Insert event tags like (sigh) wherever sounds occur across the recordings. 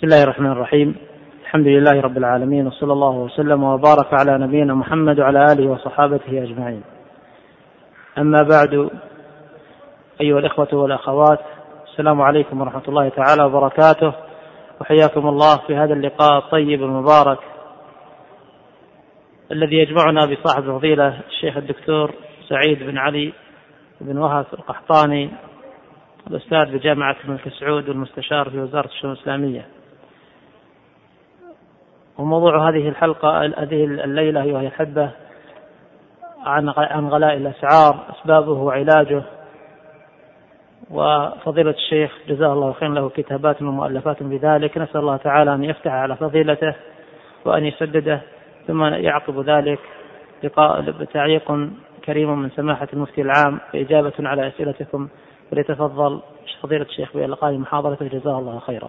بسم الله الرحمن الرحيم. الحمد لله رب العالمين وصلى الله وسلم وبارك على نبينا محمد وعلى آله وصحابته أجمعين. أما بعد أيها الإخوة والأخوات السلام عليكم ورحمة الله تعالى وبركاته. وحياكم الله في هذا اللقاء الطيب المبارك الذي يجمعنا بصاحب الفضيله الشيخ الدكتور سعيد بن علي بن وهب القحطاني الأستاذ بجامعة الملك سعود والمستشار في وزارة الشؤون الإسلامية. وموضوع هذه الحلقة هذه الليلة أيها الأحبة عن عن غلاء الأسعار أسبابه وعلاجه. وفضيلة الشيخ جزاه الله خيرا له كتابات ومؤلفات بذلك. نسأل الله تعالى أن يفتح على فضيلته وأن يسدده ثم يعقب ذلك لقاء بتعليق كريم من سماحة المفتي العام. وإجابة على أسئلتكم فليتفضل فضيلة الشيخ بإلقاء محاضرته. جزاه الله خيرا.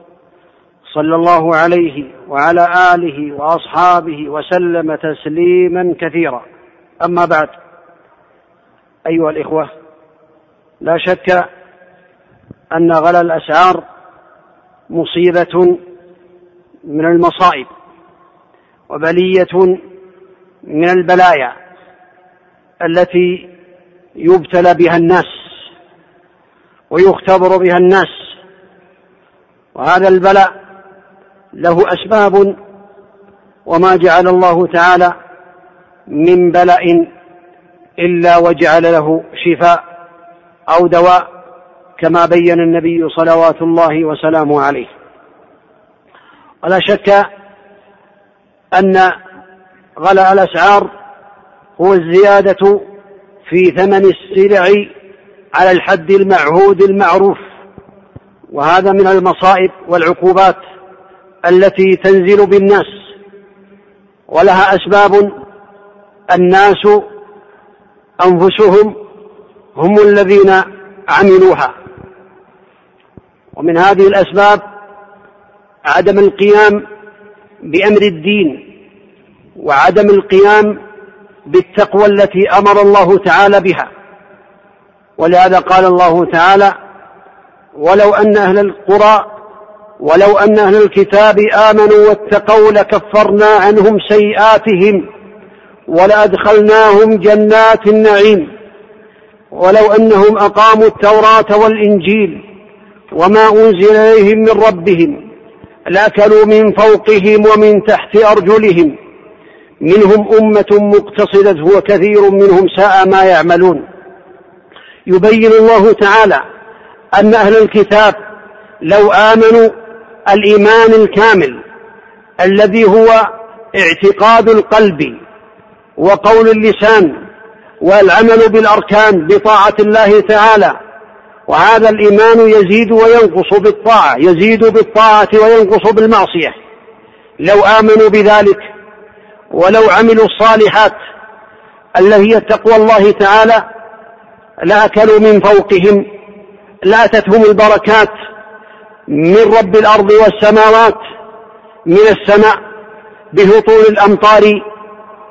صلى الله عليه وعلى آله وأصحابه وسلم تسليما كثيرا. أما بعد أيها الإخوة لا شك أن غلا الأسعار مصيبة من المصائب وبلية من البلايا التي يبتلى بها الناس ويختبر بها الناس. وهذا البلاء له أسباب وما جعل الله تعالى من بلاء إلا وجعل له شفاء أو دواء كما بين النبي صلوات الله وسلامه عليه. ولا شك أن غلاء الأسعار هو الزيادة في ثمن السلع على الحد المعهود المعروف وهذا من المصائب والعقوبات. التي تنزل بالناس ولها أسباب. الناس أنفسهم هم الذين عملوها. ومن هذه الأسباب عدم القيام بأمر الدين وعدم القيام بالتقوى التي أمر الله تعالى بها. ولهذا قال الله تعالى ولو أن أهل القرى ولو أن أهل الكتاب آمنوا واتقوا لكفرنا عنهم سيئاتهم ولأدخلناهم جنات النعيم. ولو أنهم أقاموا التوراة والإنجيل وما أنزل إليهم من ربهم لأكلوا من فوقهم ومن تحت أرجلهم. منهم أمة مقتصدة وكثير منهم ساء ما يعملون. يبين الله تعالى أن أهل الكتاب لو آمنوا الإيمان الكامل الذي هو اعتقاد القلب وقول اللسان والعمل بالأركان بطاعة الله تعالى وهذا الإيمان يزيد وينقص بالطاعة يزيد بالطاعة وينقص بالمعصية. لو آمنوا بذلك ولو عملوا الصالحات التي هي تقوى الله تعالى لأكلوا من فوقهم لأتتهم البركات من رب الأرض والسماوات من السماء بهطول الأمطار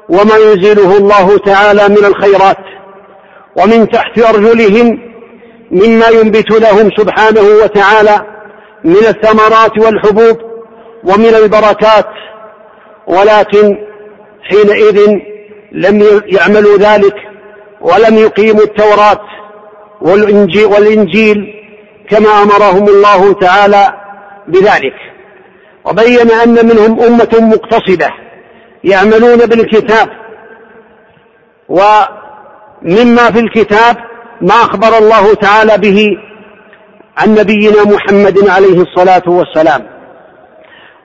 وما ينزله الله تعالى من الخيرات ومن تحت أرجلهم مما ينبت لهم سبحانه وتعالى من الثمرات والحبوب ومن البركات. ولكن حينئذ لم يعملوا ذلك ولم يقيموا التوراة والإنجيل, والإنجيل كما أمرهم الله تعالى بذلك. وبين أن منهم أمة مقتصدة يعملون بالكتاب ومما في الكتاب ما أخبر الله تعالى به عن نبينا محمد عليه الصلاة والسلام.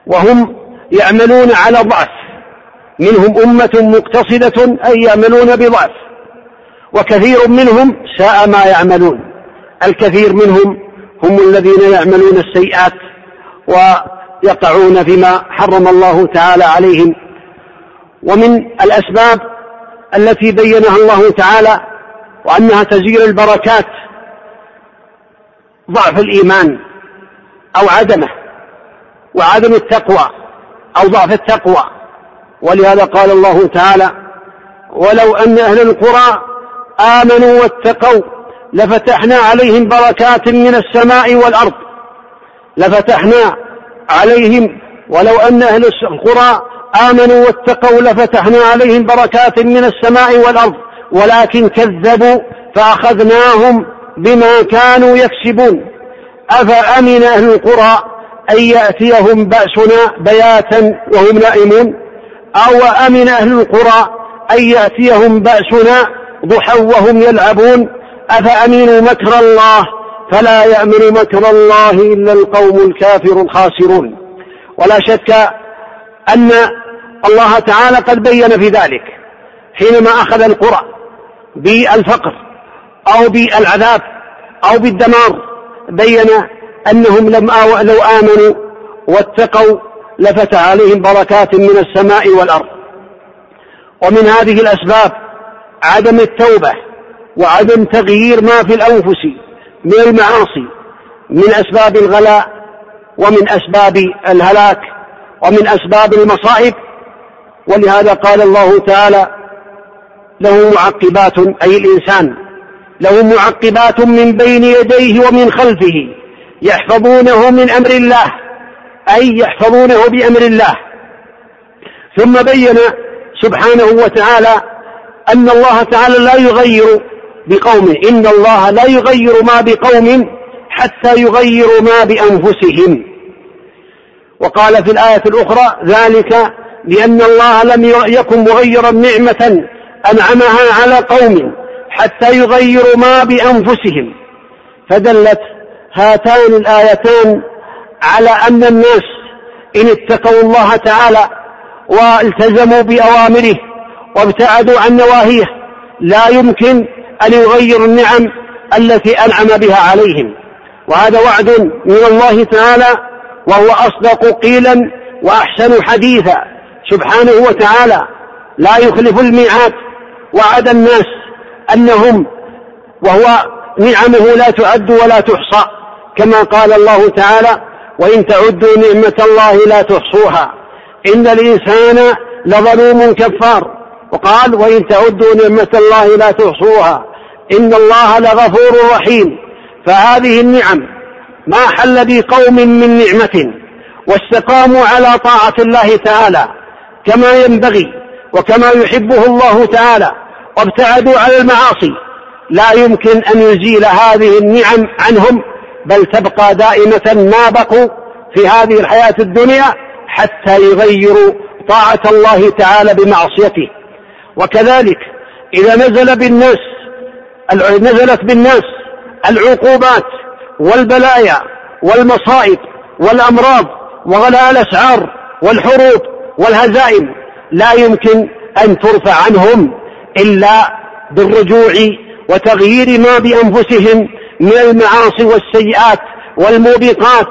وهم يعملون على ضعف. منهم أمة مقتصدة أي يعملون بضعف. وكثير منهم ساء ما يعملون. الكثير منهم هم الذين يعملون السيئات ويقعون فيما حرم الله تعالى عليهم. ومن الأسباب التي بينها الله تعالى وأنها تزيل البركات ضعف الإيمان أو عدمه وعدم التقوى أو ضعف التقوى. ولهذا قال الله تعالى ولو أن أهل القرى آمنوا واتقوا لفتحنا عليهم بركات من السماء والأرض. لفتحنا عليهم ولو أن أهل القرى آمنوا واتقوا لفتحنا عليهم بركات من السماء والأرض. ولكن كذبوا فأخذناهم بما كانوا يكسبون. أفأمن أهل القرى أن يأتيهم بأسنا بياتا وهم نائمون؟ أو أمن أهل القرى أن يأتيهم بأسنا ضحى وهم يلعبون؟ أفأمنوا مكر الله فلا يأمن مكر الله إلا القوم الكافر الخاسرون. ولا شك أن الله تعالى قد بين في ذلك حينما أخذ القرى بالفقر أو بالعذاب أو بالدمار بين أنهم لم لو آمنوا واتقوا لفتح عليهم بركات من السماء والأرض. ومن هذه الأسباب عدم التوبة وعدم تغيير ما في الأنفس من المعاصي من أسباب الغلاء ومن أسباب الهلاك ومن أسباب المصائب. ولهذا قال الله تعالى له معقبات أي الإنسان له معقبات من بين يديه ومن خلفه يحفظونه من أمر الله أي يحفظونه بأمر الله. ثم بين سبحانه وتعالى أن الله تعالى لا يغير بقوم. إن الله لا يغير ما بقوم حتى يغيروا ما بأنفسهم. وقال في الآية الأخرى ذلك لأن الله لم يكن مغيرا نعمة أنعمها على قوم حتى يغيروا ما بأنفسهم. فدلت هاتان الآيتان على أن الناس إن اتقوا الله تعالى والتزموا بأوامره وابتعدوا عن نواهيه لا يمكن أن يغيروا النعم التي أنعم بها عليهم. وهذا وعد من الله تعالى وهو أصدق قيلا وأحسن حديثا. سبحانه وتعالى لا يخلف الميعاد. وعد الناس أنهم وهو نعمه لا تعد ولا تحصى كما قال الله تعالى وإن تعدوا نعمة الله لا تحصوها. إن الإنسان لظلوم كفار. وقال وإن تعدوا نعمة الله لا تحصوها. إن الله لغفور رحيم. فهذه النعم ما حل بقوم من نعمة واستقاموا على طاعة الله تعالى كما ينبغي وكما يحبه الله تعالى وابتعدوا عن المعاصي. لا يمكن أن يزيل هذه النعم عنهم بل تبقى دائمة ما بقوا في هذه الحياة الدنيا حتى يغيروا طاعة الله تعالى بمعصيته. وكذلك إذا نزل بالناس نزلت بالناس العقوبات والبلايا والمصائب والأمراض وغلاء الأسعار والحروب والهزائم. لا يمكن أن ترفع عنهم إلا بالرجوع وتغيير ما بأنفسهم من المعاصي والسيئات والموبقات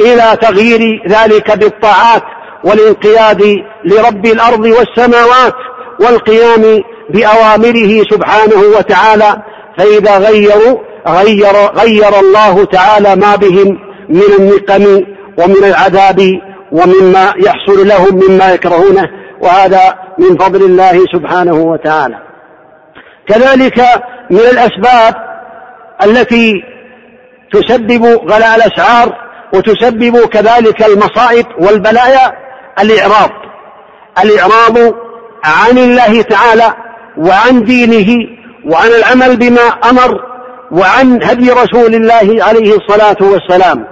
إلى تغيير ذلك بالطاعات والانقياد لرب الأرض والسماوات والقيام بأوامره سبحانه وتعالى فإذا غيروا غير, غير الله تعالى ما بهم من النقم ومن العذاب ومما يحصل لهم مما يكرهونه وهذا من فضل الله سبحانه وتعالى. كذلك من الأسباب التي تسبب غلاء الأسعار وتسبب كذلك المصائب والبلايا الإعراض. الإعراض عن الله تعالى وعن دينه وعن العمل بما أمر وعن هدي رسول الله عليه الصلاة والسلام.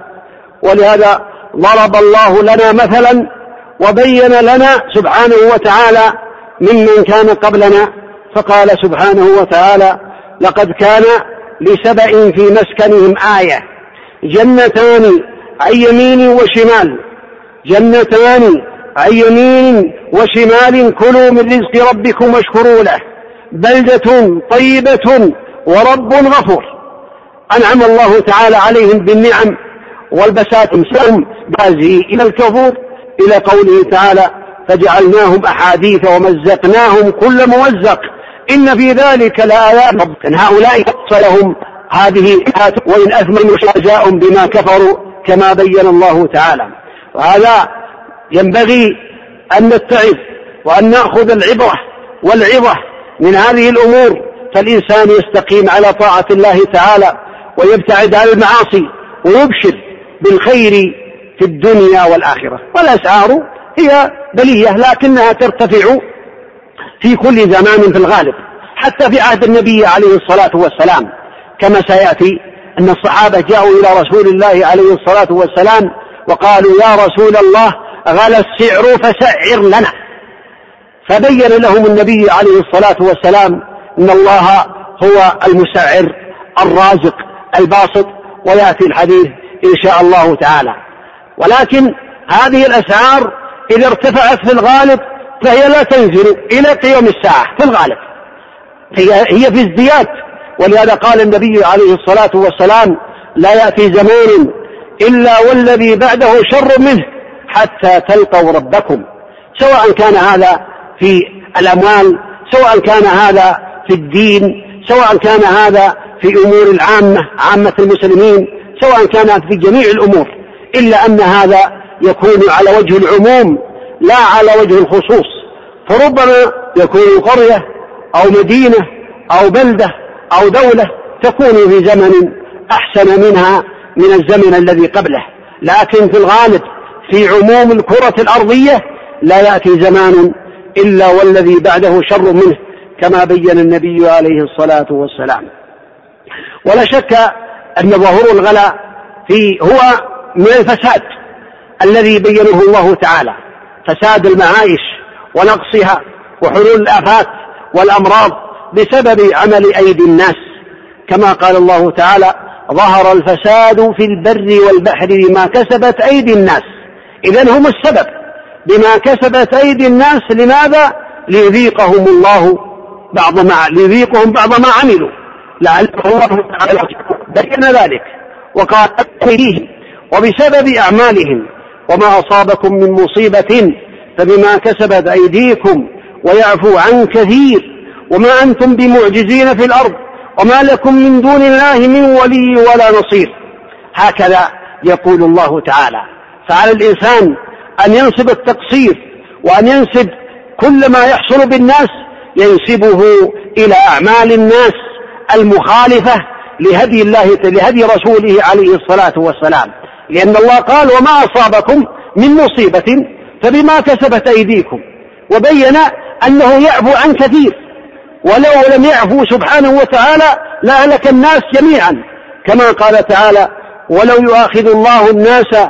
ولهذا ضرب الله لنا مثلا وبين لنا سبحانه وتعالى ممن كان قبلنا فقال سبحانه وتعالى لقد كان لسبأ في مسكنهم آية جنتان عن يمين وشمال جنتان عن يمين وشمال كلوا من رزق ربكم واشكروا له. بلدة طيبة ورب غفور. أنعم الله تعالى عليهم بالنعم والبساتم سهم بازي إلى الكفور. إلى قوله تعالى فجعلناهم أحاديث ومزقناهم كل موزق إن في ذلك لآيات. إن هؤلاء لهم هذه وإن أثمنوا جاء بما كفروا كما بين الله تعالى. وهذا ينبغي أن نتعظ وأن نأخذ العبرة والعظة من هذه الأمور فالإنسان يستقيم على طاعة الله تعالى ويبتعد عن المعاصي ويبشر بالخير في الدنيا والآخرة. والأسعار هي بلية لكنها ترتفع في كل زمان في الغالب. حتى في عهد النبي عليه الصلاة والسلام كما سيأتي أن الصحابة جاءوا إلى رسول الله عليه الصلاة والسلام وقالوا يا رسول الله غلى السعر فسعر لنا. فبين لهم النبي عليه الصلاة والسلام أن الله هو المسعر الرازق الباسط ويأتي الحديث إن شاء الله تعالى. ولكن هذه الأسعار إذا ارتفعت في الغالب فهي لا تنزل إلى قيام الساعة في الغالب. هي, هي في ازدياد. ولهذا قال النبي عليه الصلاة والسلام لا يأتي زمان إلا والذي بعده شر منه حتى تلقوا ربكم. سواء كان هذا في الأموال سواء كان هذا في الدين سواء كان هذا في أمور العامة عامة المسلمين سواء كان في جميع الأمور. إلا أن هذا يكون على وجه العموم لا على وجه الخصوص. فربما يكون قرية أو مدينة أو بلدة أو دولة تكون في زمن أحسن منها من الزمن الذي قبله. لكن في الغالب في عموم الكرة الأرضية لا يأتي زمان إلا والذي بعده شر منه كما بين النبي عليه الصلاة والسلام. ولا شك أن ظهور الغلاء في هو من الفساد الذي بينه الله تعالى فساد المعايش ونقصها وحلول الآفات والأمراض بسبب عمل أيدي الناس. كما قال الله تعالى ظهر الفساد في البر والبحر بما كسبت أيدي الناس. إذا هم السبب. بما كسبت أيدي الناس لماذا؟ ليذيقهم الله بعض ما ليذيقهم بعض ما عملوا؟ لعلهم الله تعالى بين ذلك. وقال أيديهم وبسبب أعمالهم وما أصابكم من مصيبة فبما كسبت أيديكم ويعفو عن كثير. وما أنتم بمعجزين في الأرض وما لكم من دون الله من ولي ولا نصير. هكذا يقول الله تعالى. فعلى الإنسان أن ينسب التقصير وأن ينسب كل ما يحصل بالناس ينسبه إلى أعمال الناس المخالفة لهدي الله لهدي رسوله عليه الصلاة والسلام. لأن الله قال وما أصابكم من مصيبة فبما كسبت أيديكم. وبين أنه يعفو عن كثير. ولو لم يعفو سبحانه وتعالى لأهلك الناس جميعا. كما قال تعالى ولو يؤاخذ الله الناس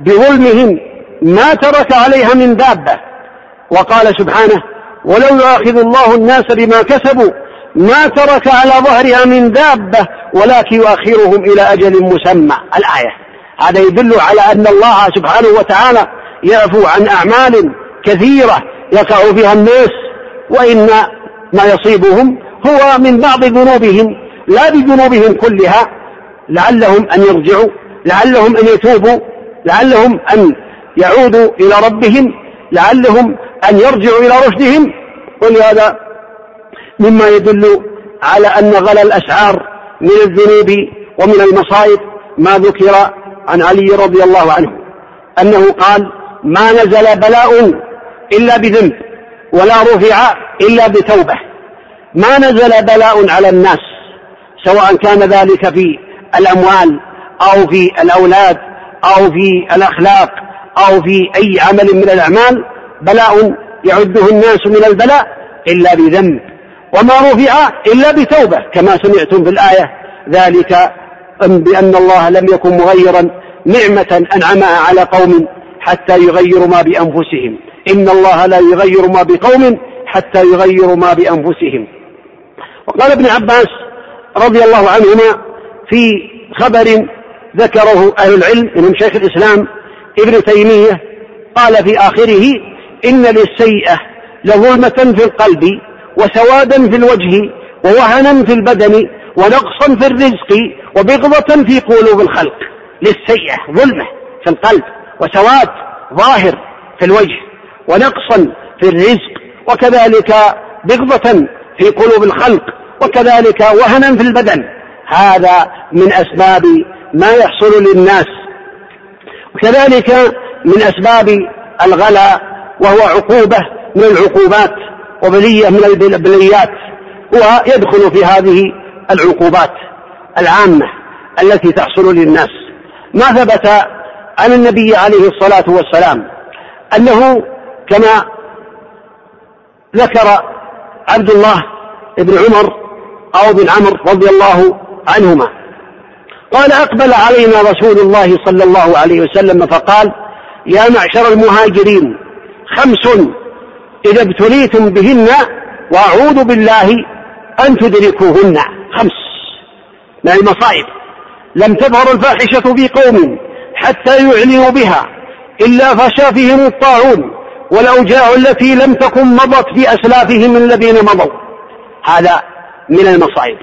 بظلمهم ما ترك عليها من دابة. وقال سبحانه ولو يؤاخذ الله الناس بما كسبوا ما ترك على ظهرها من دابة ولكن يؤخرهم إلى أجل مسمى. الآية. هذا يدل على أن الله سبحانه وتعالى يعفو عن أعمال كثيرة يقع فيها الناس وإن ما يصيبهم هو من بعض ذنوبهم لا بذنوبهم كلها. لعلهم أن يرجعوا لعلهم أن يتوبوا لعلهم أن يعودوا إلى ربهم لعلهم أن يرجعوا إلى رشدهم. ولهذا مما يدل على أن غلا الأسعار من الذنوب ومن المصائب ما ذكر عن علي رضي الله عنه أنه قال ما نزل بلاء إلا بذنب ولا رفع إلا بتوبة. ما نزل بلاء على الناس سواء كان ذلك في الأموال أو في الأولاد أو في الأخلاق أو في أي عمل من الأعمال بلاء يعده الناس من البلاء إلا بذنب. وما رفع إلا بتوبة كما سمعتم في الآية ذلك بأن الله لم يكن مغيرا نعمة أنعمها على قوم حتى يغيروا ما بأنفسهم. إن الله لا يغير ما بقوم حتى يغيروا ما بأنفسهم. وقال ابن عباس رضي الله عنهما في خبر ذكره أهل العلم من شيخ الإسلام ابن تيمية قال في آخره إن للسيئة لظلمة في القلب وسوادا في الوجه ووهنا في البدن ونقصا في الرزق وبغضة في قلوب الخلق. للسيئة ظلمة في القلب وسواد ظاهر في الوجه ونقصا في الرزق وكذلك بغضة في قلوب الخلق وكذلك وهنا في البدن. هذا من أسباب ما يحصل للناس وكذلك من أسباب الغلاء وهو عقوبة من العقوبات وبلية من البليات ويدخل في هذه العقوبات العامة التي تحصل للناس. ما ثبت عن النبي عليه الصلاة والسلام أنه كما ذكر عبد الله بن عمر أو بن عمرو رضي الله عنهما قال أقبل علينا رسول الله صلى الله عليه وسلم فقال يا معشر المهاجرين خمس إذا ابتليتم بهن وأعوذ بالله أن تدركوهن. خمس. من المصائب لم تظهر الفاحشة في قوم حتى يعلنوا بها إلا فشى فيهم الطاعون والأوجاع التي لم تكن مضت في أسلافهم الذين مضوا. هذا من المصائب.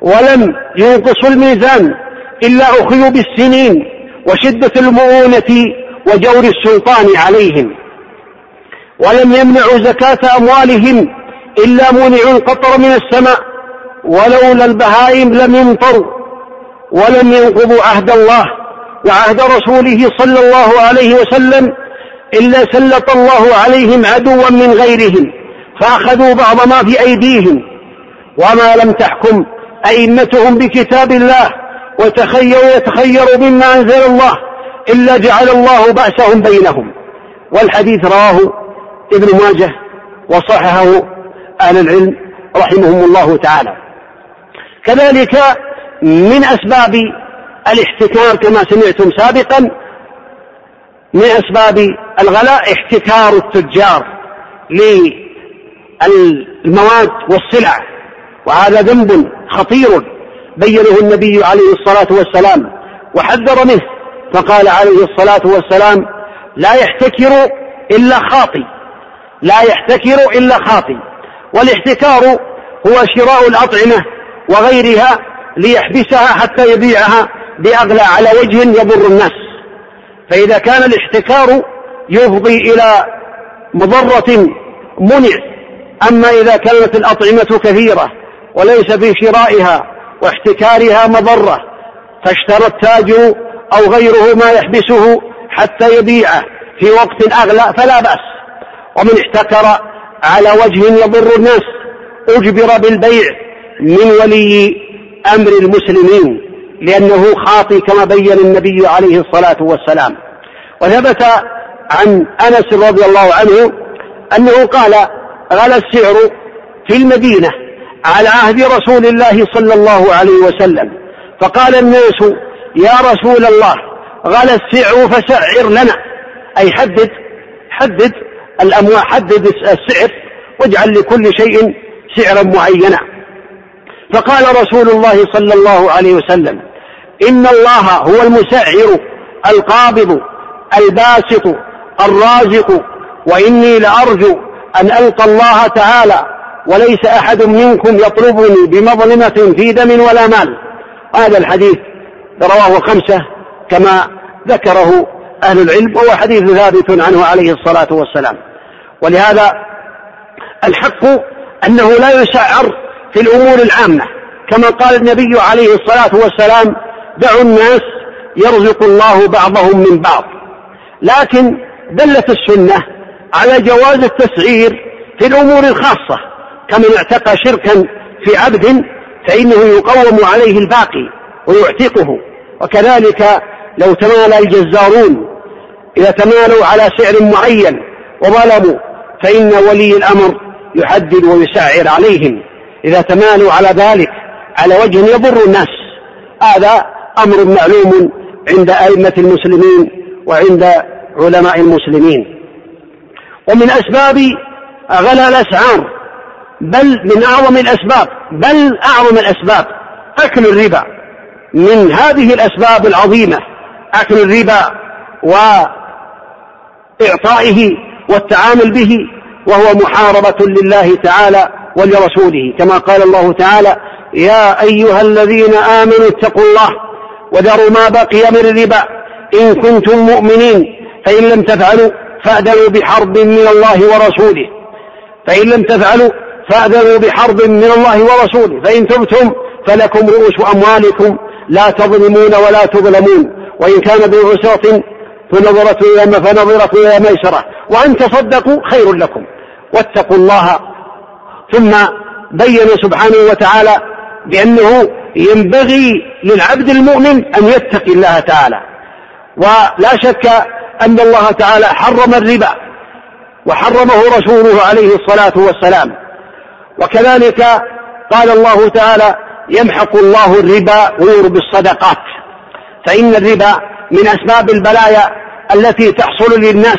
ولم ينقصوا الميزان إلا أخذوا بالسنين وشدة المؤونة وجور السلطان عليهم. ولم يمنعوا زكاة أموالهم إلا منعوا القطر من السماء ولولا البهائم لم يمطروا ولم ينقضوا عهد الله وعهد رسوله صلى الله عليه وسلم إلا سلط الله عليهم عدوا من غيرهم فأخذوا بعض ما في أيديهم. وما لم تحكم أئمتهم بكتاب الله وتخيروا يتخيروا مما أنزل الله إلا جعل الله بأسهم بينهم. والحديث رواه ابن ماجه وصححه أهل العلم رحمهم الله تعالى. كذلك من أسباب الاحتكار كما سمعتم سابقا من أسباب الغلاء احتكار التجار للمواد والسلع وهذا ذنب خطير. بينه النبي عليه الصلاة والسلام وحذر منه فقال عليه الصلاة والسلام لا يحتكر إلا خاطي لا يحتكر إلا خاطي والاحتكار هو شراء الأطعمة وغيرها ليحبسها حتى يبيعها بأغلى على وجه يضر الناس. فإذا كان الاحتكار يفضي إلى مضرة منع أما إذا كانت الأطعمة كثيرة وليس في شرائها واحتكارها مضرة فاشترى التاجر أو غيره ما يحبسه حتى يبيعه في وقت أغلى فلا بأس. ومن احتكر على وجه يضر الناس أجبر بالبيع من ولي أمر المسلمين لأنه خاطي كما بين النبي عليه الصلاة والسلام. وثبت عن أنس رضي الله عنه أنه قال غلى السعر في المدينة على عهد رسول الله صلى الله عليه وسلم. فقال الناس يا رسول الله غلى السعر فسعر لنا. أي حدد حدد الأموال حدد السعر واجعل لكل شيء سعرا معينا. فقال رسول الله صلى الله عليه وسلم إن الله هو المسعر القابض الباسط الرازق وإني لأرجو أن ألقى الله تعالى وليس أحد منكم يطلبني بمظلمة في دم ولا مال. هذا الحديث رواه الخمسة كما ذكره أهل العلم وهو حديث ثابت عنه عليه الصلاة والسلام. ولهذا الحق أنه لا يسعر في الأمور العامة. كما قال النبي عليه الصلاة والسلام دعوا الناس يرزق الله بعضهم من بعض. لكن دلت السنة على جواز التسعير في الأمور الخاصة. كمن اعتقى شركا في عبد فإنه يقوم عليه الباقي ويعتقه. وكذلك لو تمالى الجزارون إذا تمالوا على سعر معين وظلموا فإن ولي الأمر يحدد ويسعر عليهم. إذا تمالوا على ذلك على وجه يضر الناس. هذا أمر معلوم عند أئمة المسلمين وعند علماء المسلمين. ومن أسباب غلا الأسعار بل من أعظم الأسباب بل أعظم الأسباب أكل الربا. من هذه الأسباب العظيمة أكل الربا وإعطائه والتعامل به وهو محاربة لله تعالى ولرسوله. كما قال الله تعالى يا أيها الذين آمنوا اتقوا الله وذروا ما بقي من الربا. إن كنتم مؤمنين فإن لم تفعلوا فأذنوا بحرب من الله ورسوله. فإن لم تفعلوا فأذنوا بحرب من الله ورسوله. فإن تبتم فلكم رؤوس أموالكم. لا تظلمون ولا تظلمون. وإن كان ذو عسرة فنظرة إلى فنظرة إلى ميسرة. وأن تصدقوا خير لكم. واتقوا الله. ثم بين سبحانه وتعالى بأنه ينبغي للعبد المؤمن أن يتقي الله تعالى. ولا شك أن الله تعالى حرم الربا. وحرمه رسوله عليه الصلاة والسلام. وكذلك قال الله تعالى يمحق الله الربا ويربي الصدقات. فإن الربا من أسباب البلايا التي تحصل للناس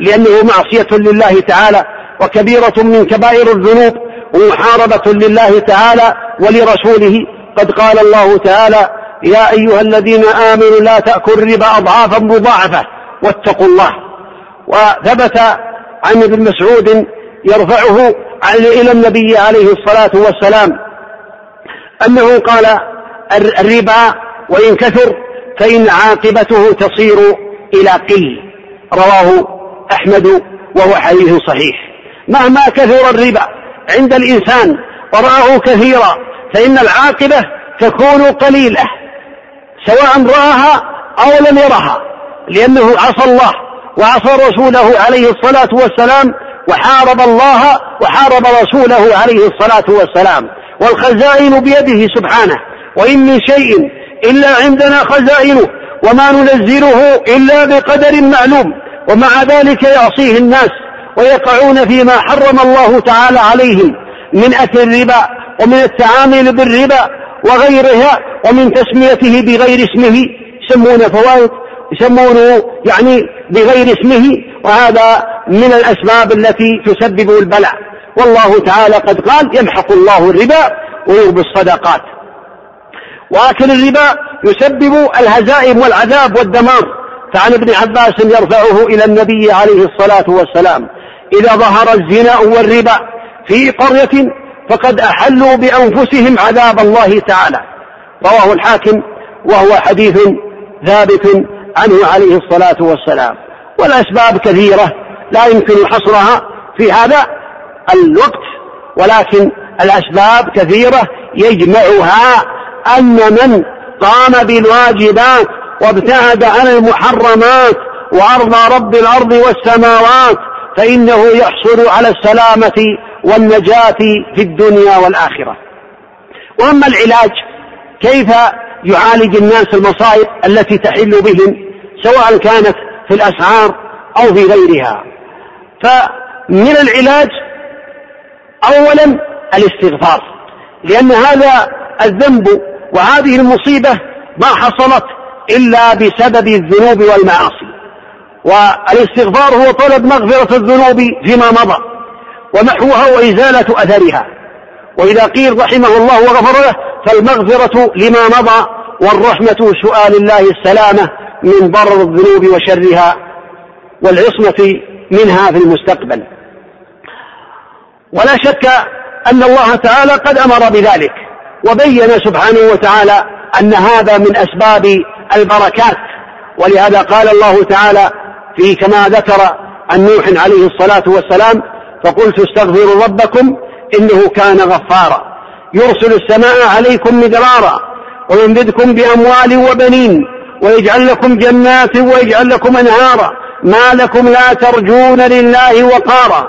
لأنه معصية لله تعالى وكبيرة من كبائر الذنوب ومحاربة لله تعالى ولرسوله. قد قال الله تعالى يا أيها الذين آمنوا لا تأكلوا الربا أضعافا مضاعفة واتقوا الله. وثبت عن ابن مسعود يرفعه إلى النبي عليه الصلاة والسلام. أنه قال الربا وإن كثر فإن عاقبته تصير إلى قل. رواه أحمد وهو حديث صحيح. مهما كثر الربا عند الإنسان ورآه كثيرا فإن العاقبة تكون قليلة سواء رآها أو لم يرها لأنه عصى الله وعصى رسوله عليه الصلاة والسلام وحارب الله وحارب رسوله عليه الصلاة والسلام. والخزائن بيده سبحانه. وإن من شيء إلا عندنا خزائنه وما ننزله إلا بقدر معلوم. ومع ذلك يعصيه الناس ويقعون فيما حرم الله تعالى عليهم من أكل الربا ومن التعامل بالربا وغيرها ومن تسميته بغير اسمه يسمون فوائد. يسمونه يعني بغير اسمه وهذا من الأسباب التي تسبب البلاء. والله تعالى قد قال يمحق الله الربا ويربي الصدقات. وآكل الربا يسبب الهزائم والعذاب والدمار. فعن ابن عباس يرفعه إلى النبي عليه الصلاة والسلام إذا ظهر الزنا والربا في قرية فقد أحلوا بأنفسهم عذاب الله تعالى. رواه الحاكم وهو حديث ثابت عنه عليه الصلاة والسلام. والأسباب كثيرة لا يمكن حصرها في هذا الوقت ولكن الأسباب كثيرة يجمعها أن من قام بالواجبات وابتعد عن المحرمات وأرضى رب الأرض والسماوات فإنه يحصل على السلامة والنجاة في الدنيا والآخرة. وأما العلاج كيف يعالج الناس المصائب التي تحل بهم سواء كانت في الأسعار أو في غيرها. فمن العلاج أولا الاستغفار لأن هذا الذنب وهذه المصيبة ما حصلت إلا بسبب الذنوب والمعاصي. والاستغفار هو طلب مغفرة الذنوب فيما مضى ومحوها وإزالة أثرها. وإذا قيل رحمه الله وغفر له فالمغفرة لما مضى والرحمة سؤال الله السلامة من ضرر الذنوب وشرها والعصمة منها في المستقبل. ولا شك أن الله تعالى قد أمر بذلك وبين سبحانه وتعالى أن هذا من أسباب البركات. ولهذا قال الله تعالى في كما ذكر عن نوح عليه الصلاة والسلام فقلت استغفروا ربكم إنه كان غفارا. يرسل السماء عليكم مدرارا ويمددكم بأموال وبنين ويجعل لكم جنات ويجعل لكم أنهارا. ما لكم لا ترجون لله وقارا.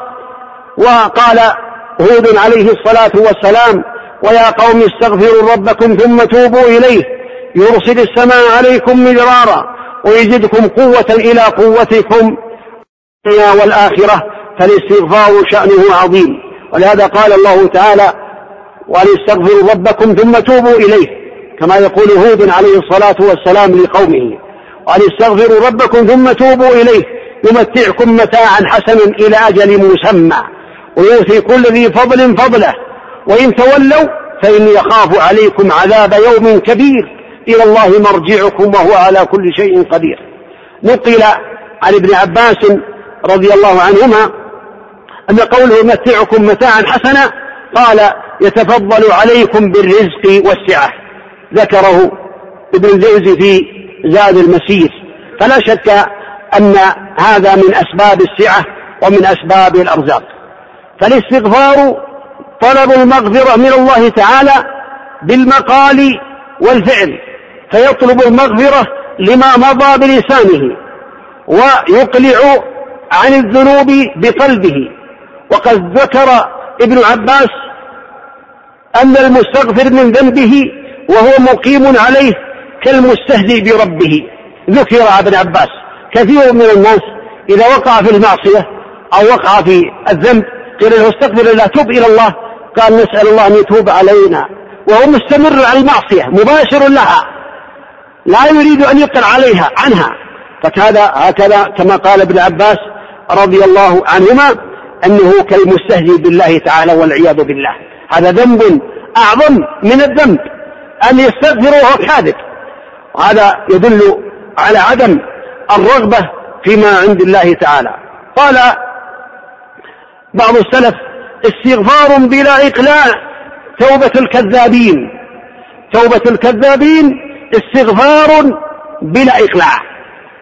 وقال هود عليه الصلاة والسلام ويا قوم استغفروا ربكم ثم توبوا إليه. يرسل السماء عليكم مدرارا ويزدكم قوة إلى قوتكم والآخرة. فالاستغفار شأنه عظيم. ولهذا قال الله تعالى وأن استغفروا ربكم ثم توبوا إليه كما يقول هود عليه الصلاة والسلام لقومه وأن استغفروا ربكم ثم توبوا إليه يمتعكم متاعا حسنا إلى أجل مسمى ويؤتي كل ذي فضل فضله وإن تولوا فإني أخاف عليكم عذاب يوم كبير إلى الله مرجعكم وهو على كل شيء قدير. نقل عن ابن عباس رضي الله عنهما أن قوله متعكم متاعا حسنا قال يتفضل عليكم بالرزق والسعة. ذكره ابن الجوزي في زاد المسير فلا شك أن هذا من أسباب السعة ومن أسباب الأرزاق. فالاستغفار طلب المغفرة من الله تعالى بالمقال والفعل فيطلب المغفرة لما مضى بلسانه ويقلع عن الذنوب بقلبه. وقد ذكر ابن عباس أن المستغفر من ذنبه وهو مقيم عليه كالمستهزئ بربه. ذكر ابن عباس. كثير من الناس إذا وقع في المعصية أو وقع في الذنب قيل له استغفر الله تب إلى الله. قال نسأل الله أن يتوب علينا. وهو مستمر على المعصية مباشر لها. لا يريد أن يقر عليها عنها. فكذا هكذا كما قال ابن عباس رضي الله عنهما. أنه كالمستهزئ بالله تعالى والعياذ بالله. هذا ذنب أعظم من الذنب. أن يستغفر وهو كاذب وهذا يدل على عدم الرغبة فيما عند الله تعالى. قال بعض السلف استغفار بلا إقلاع توبة الكذابين. توبة الكذابين استغفار بلا إقلاع.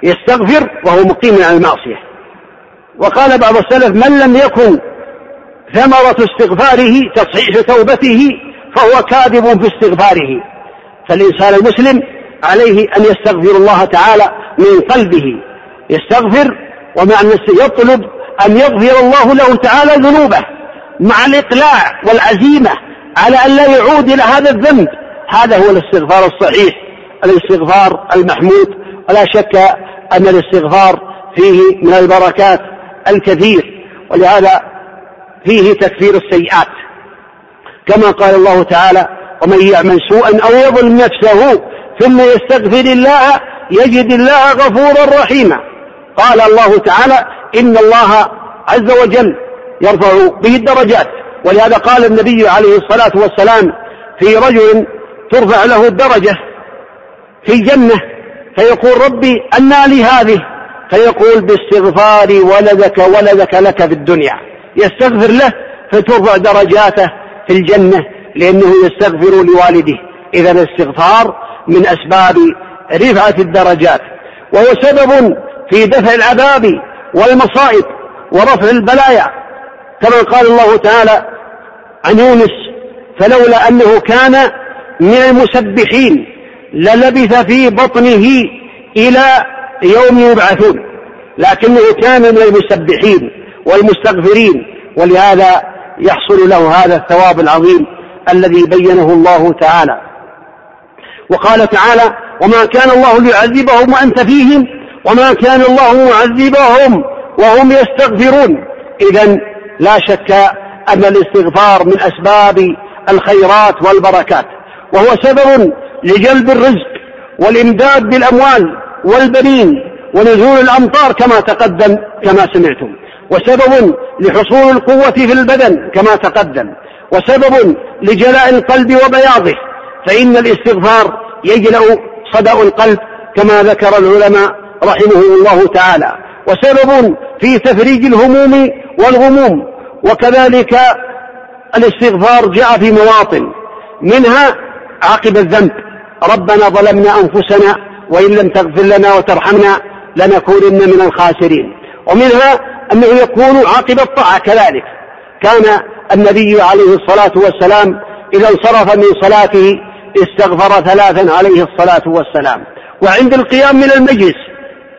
يستغفر وهو مقيم على المعصية. وقال بعض السلف من لم يكن ثمرة استغفاره تصحيح توبته فهو كاذب في استغفاره. فالإنسان المسلم عليه أن يستغفر الله تعالى من قلبه. يستغفر ومعنى يطلب أن يغفر الله له تعالى ذنوبه مع الإقلاع والعزيمة على أن لا يعود إلى هذا الذنب. هذا هو الاستغفار الصحيح الاستغفار المحمود. ولا شك أن الاستغفار فيه من البركات الكثير ولهذا فيه تكفير السيئات. كما قال الله تعالى ومن يعمل سوءا أو يظلم نفسه ثم يستغفر الله يجد الله غفورا رحيما. قال الله تعالى إن الله عز وجل يرفع به الدرجات. ولهذا قال النبي عليه الصلاة والسلام في رجل ترفع له الدرجة في الجنة فيقول ربي أنى لي هذه فيقول باستغفار ولدك ولدك لك في الدنيا. يستغفر له فترفع درجاته في الجنة لأنه يستغفر لوالده. إذا الاستغفار من أسباب رفعة الدرجات. وهو سبب في دفع العذاب والمصائب ورفع البلايا. كما قال الله تعالى عن يونس فلولا أنه كان من المسبحين للبث في بطنه إلى يوم يبعثون لكنه كان من المسبحين والمستغفرين ولهذا يحصل له هذا الثواب العظيم الذي بينه الله تعالى. وقال تعالى وما كان الله ليعذبهم وأنت فيهم وما كان الله معذبهم وهم يستغفرون. إذا لا شك أن الاستغفار من أسباب الخيرات والبركات وهو سبب لجلب الرزق والإمداد بالأموال والبنين ونزول الأمطار كما تقدم كما سمعتم. وسبب لحصول القوة في البدن كما تقدم. وسبب لجلاء القلب وبياضه. فإن الاستغفار يجلأ صدأ القلب كما ذكر العلماء رحمهم الله تعالى. وسبب في تفريج الهموم والغموم. وكذلك الاستغفار جاء في مواطن. منها عقب الذنب. ربنا ظلمنا أنفسنا وإن لم تغفر لنا وترحمنا لنكونن من الخاسرين. ومنها أنه يكون عقب الطاعة كذلك. كان النبي عليه الصلاة والسلام إذا انصرف من صلاته استغفر ثلاثا عليه الصلاة والسلام. وعند القيام من المجلس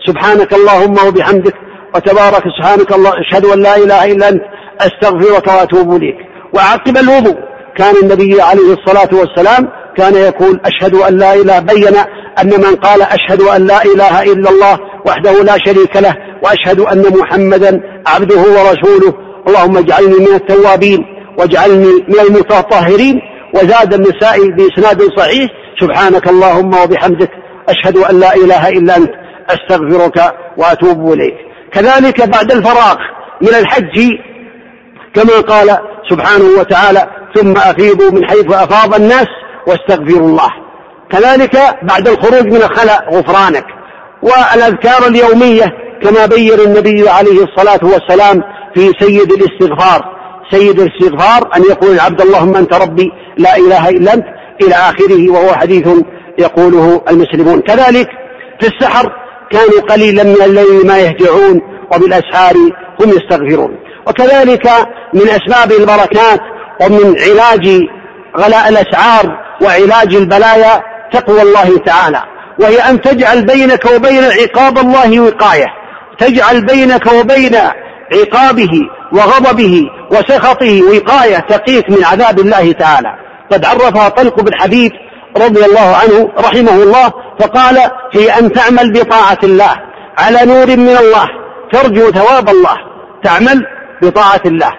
سبحانك اللهم وبحمدك وتبارك سبحانك الله أشهد أن لا إله إلا أنت أستغفرك وأتوب إليك. وعقب الوضوء كان النبي عليه الصلاة والسلام كان يقول أشهد أن لا إله بين أن من قال أشهد أن لا إله إلا الله وحده لا شريك له وأشهد أن محمدا عبده ورسوله. اللهم اجعلني من التوابين واجعلني من المتطهرين وزاد النسائي بإسناد صحيح. سبحانك اللهم وبحمدك أشهد أن لا إله إلا أنت. أستغفرك وأتوب إليك. كذلك بعد الفراغ من الحج كما قال سبحانه وتعالى ثم أفيضوا من حيث أفاض الناس واستغفروا الله. كذلك بعد الخروج من الخلاء غفرانك. والأذكار اليومية كما بين النبي عليه الصلاة والسلام في سيد الاستغفار. سيد الاستغفار أن يقول العبد اللهم أنت ربي لا إله إلا أنت إلى آخره وهو حديث يقوله المسلمون. كذلك في السحر كانوا قليلا من الليل ما يهجعون وبالأسحار هم يستغفرون. وكذلك من أسباب البركات ومن علاج غلاء الأسعار وعلاج البلايا تقوى الله تعالى وهي أن تجعل بينك وبين عقاب الله وقاية تجعل بينك وبين عقابه وغضبه وسخطه وقاية تقيك من عذاب الله تعالى. قد عرفها طلق بن حبيب رضي الله عنه رحمه الله فقال هي أن تعمل بطاعة الله على نور من الله ترجو ثواب الله تعمل بطاعة الله.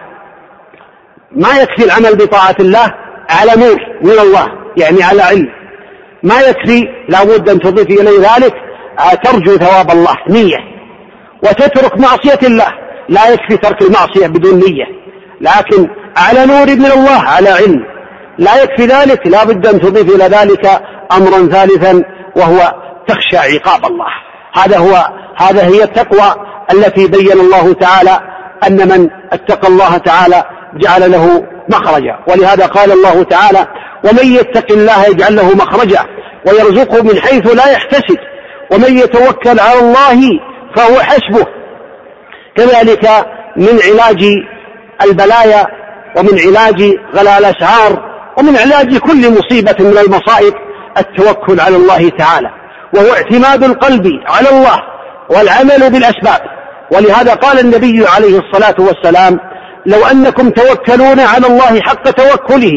ما يكفي العمل بطاعة الله على نور من الله يعني على علم. ما يكفي لابد أن تضيف إليه ذلك آه، ترجو ثواب الله نية. وتترك معصية الله. لا يكفي ترك المعصية بدون نية. لكن على نور من الله على علم. لا يكفي ذلك لا بد أن تضيف إلى ذلك أمرا ثالثا وهو تخشى عقاب الله. هذا هو هذا هي التقوى التي بين الله تعالى أن من اتقى الله تعالى جعل له مخرجا. ولهذا قال الله تعالى ومن يتق الله يجعل له مخرجا ويرزقه من حيث لا يحتسب. ومن يتوكل على الله فهو حسبه. كذلك من علاج البلايا ومن علاج غلاء الأسعار ومن علاج كل مصيبة من المصائب التوكل على الله تعالى. وهو اعتماد القلب على الله والعمل بالأسباب. ولهذا قال النبي عليه الصلاة والسلام لو أنكم توكلون على الله حق توكله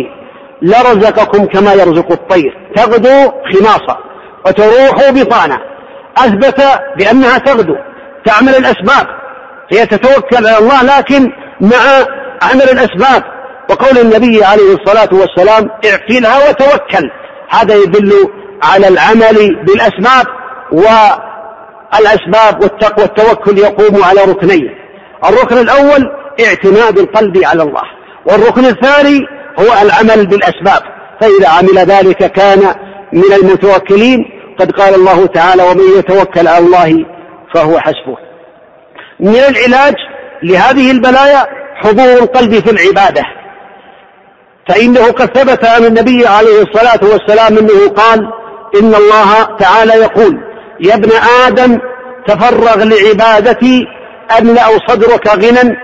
لرزقكم كما يرزق الطير. تغدو خماصا وتروح بطانا أثبت بأنها تغدو. تعمل الأسباب. هي تتوكل على الله لكن مع عمل الأسباب. وقول النبي عليه الصلاة والسلام اعقلها وتوكل. هذا يدل على العمل بالأسباب والأسباب والتقوى والتوكل يقوم على ركنين. الركن الأول اعتماد القلب على الله. والركن الثاني هو العمل بالأسباب. فإذا عمل ذلك كان من المتوكلين قد قال الله تعالى ومن يتوكل على الله فهو حسبه. من العلاج لهذه البلايا حضور القلب في العبادة. فإنه قد ثبت عن النبي عليه الصلاة والسلام أنه قال إن الله تعالى يقول يا ابن آدم تفرغ لعبادتي أملأ صدرك غنى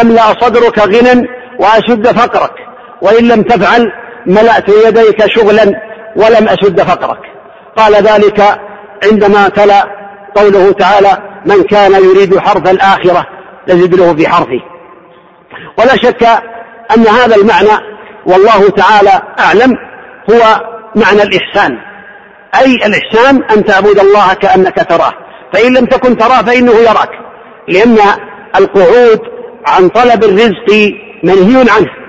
أملأ صدرك غنى وأشد فقرك. وإن لم تفعل ملأت يديك شغلا ولم أشد فقرك. قال ذلك عندما تلا قوله تعالى من كان يريد حرث الآخرة نزد له في حرثه. ولا شك أن هذا المعنى والله تعالى أعلم هو معنى الإحسان. أي الإحسان أن تعبد الله كأنك تراه. فإن لم تكن تراه فإنه يراك. لأن القعود عن طلب الرزق منهي عنه.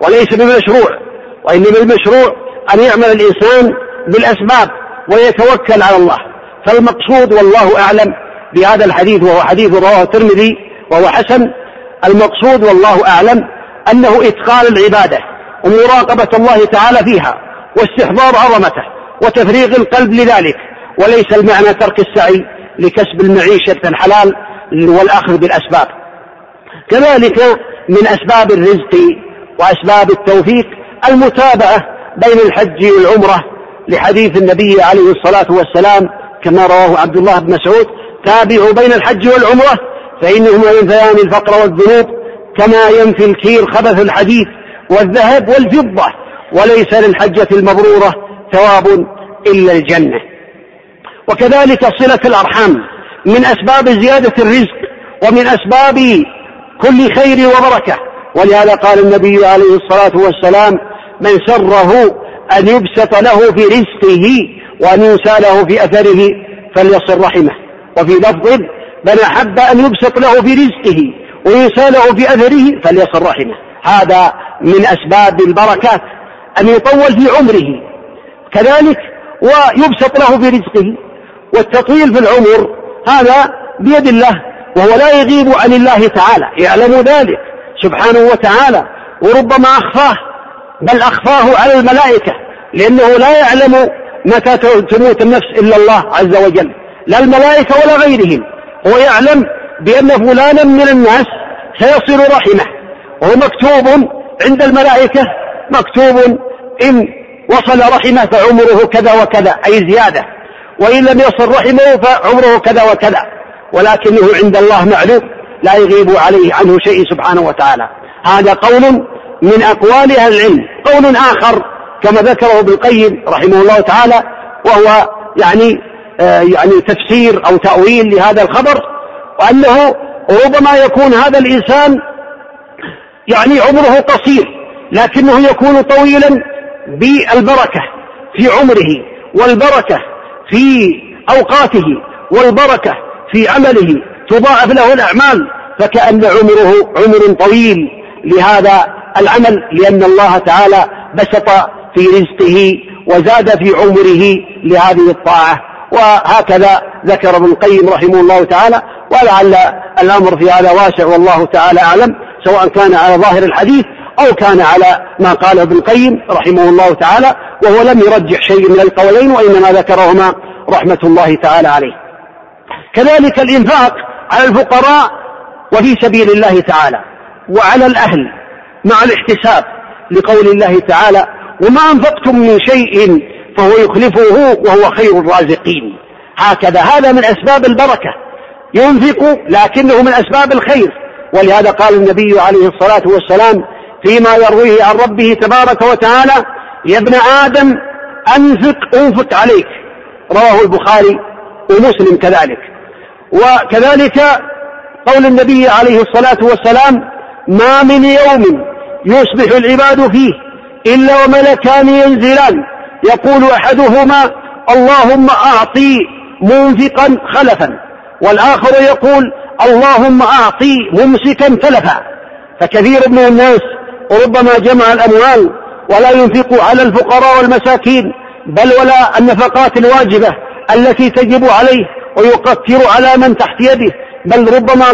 وليس بمشروع وإنما المشروع أن يعمل الإنسان بالأسباب ويتوكل على الله. فالمقصود والله أعلم بهذا الحديث وهو حديث رواه الترمذي وهو حسن. المقصود والله أعلم أنه إتقان العبادة ومراقبة الله تعالى فيها واستحضار عظمته وتفريغ القلب لذلك. وليس المعنى ترك السعي لكسب المعيشة الحلال والأخذ بالأسباب. كذلك من أسباب الرزق وأسباب التوفيق المتابعة بين الحج والعمرة لحديث النبي عليه الصلاة والسلام كما رواه عبد الله بن مسعود تابعوا بين الحج والعمرة فإنهما ينفيان الفقر والذنوب كما ينفي الكير خبث الحديث والذهب والفضة وليس للحجة المبرورة ثواب إلا الجنة. وكذلك صلة الأرحام من أسباب زيادة الرزق ومن أسباب كل خير وبركة. ولهذا قال النبي عليه الصلاة والسلام من سره أن يبسط له في رزقه وأن ينسى له في أثره فليصل رحمه. وفي لفظ من أحب أن يبسط له في رزقه وينسى له في أثره فليصل رحمه. هذا من أسباب البركات أن يطول في عمره. كذلك ويبسط له في رزقه. والتطويل في العمر هذا بيد الله وهو لا يغيب عن الله تعالى. يعلم ذلك. سبحانه وتعالى وربما أخفاه بل أخفاه على الملائكة لأنه لا يعلم متى تموت النفس إلا الله عز وجل لا الملائكة ولا غيرهم هو يعلم بأن فلانا من الناس سيصل رحمه وهو مكتوب عند الملائكة مكتوب إن وصل رحمه فعمره كذا وكذا أي زيادة وإن لم يصل رحمه فعمره كذا وكذا ولكنه عند الله معلوم. لا يغيب عليه عنه شيء سبحانه وتعالى. هذا قول من أقوال أهل العلم. قول آخر كما ذكره ابن القيم رحمه الله تعالى وهو يعني آه يعني تفسير أو تأويل لهذا الخبر وأنه ربما يكون هذا الإنسان يعني عمره قصير لكنه يكون طويلا بالبركة في عمره والبركة في أوقاته والبركة في عمله تضاعف له الأعمال فكأن عمره عمر طويل. لهذا العمل لأن الله تعالى بسط في رزقه وزاد في عمره لهذه الطاعة. وهكذا ذكر ابن القيم رحمه الله تعالى ولعل الأمر في هذا واسع والله تعالى أعلم سواء كان على ظاهر الحديث أو كان على ما قال ابن القيم رحمه الله تعالى وهو لم يرجح شيء من القولين وإنما ذكرهما رحمة الله تعالى عليه. كذلك الإنفاق على الفقراء وفي سبيل الله تعالى وعلى الأهل مع الاحتساب لقول الله تعالى وما أنفقتم من شيء فهو يخلفه وهو خير الرازقين. هكذا هذا من أسباب البركة ينفق لكنه من أسباب الخير. ولهذا قال النبي عليه الصلاة والسلام فيما يرويه عن ربه تبارك وتعالى يا ابن آدم أنفق أنفق عليك. رواه البخاري ومسلم كذلك. وكذلك قول النبي عليه الصلاة والسلام ما من يوم يصبح العباد فيه إلا وملكان ينزلان. يقول أحدهما اللهم أعطي منفقا خلفا. والآخر يقول اللهم أعطي ممسكا تلفا. فكثير من الناس ربما جمع الأموال ولا ينفق على الفقراء والمساكين بل ولا النفقات الواجبة التي تجب عليه ويقتر على من تحت يده بل ربما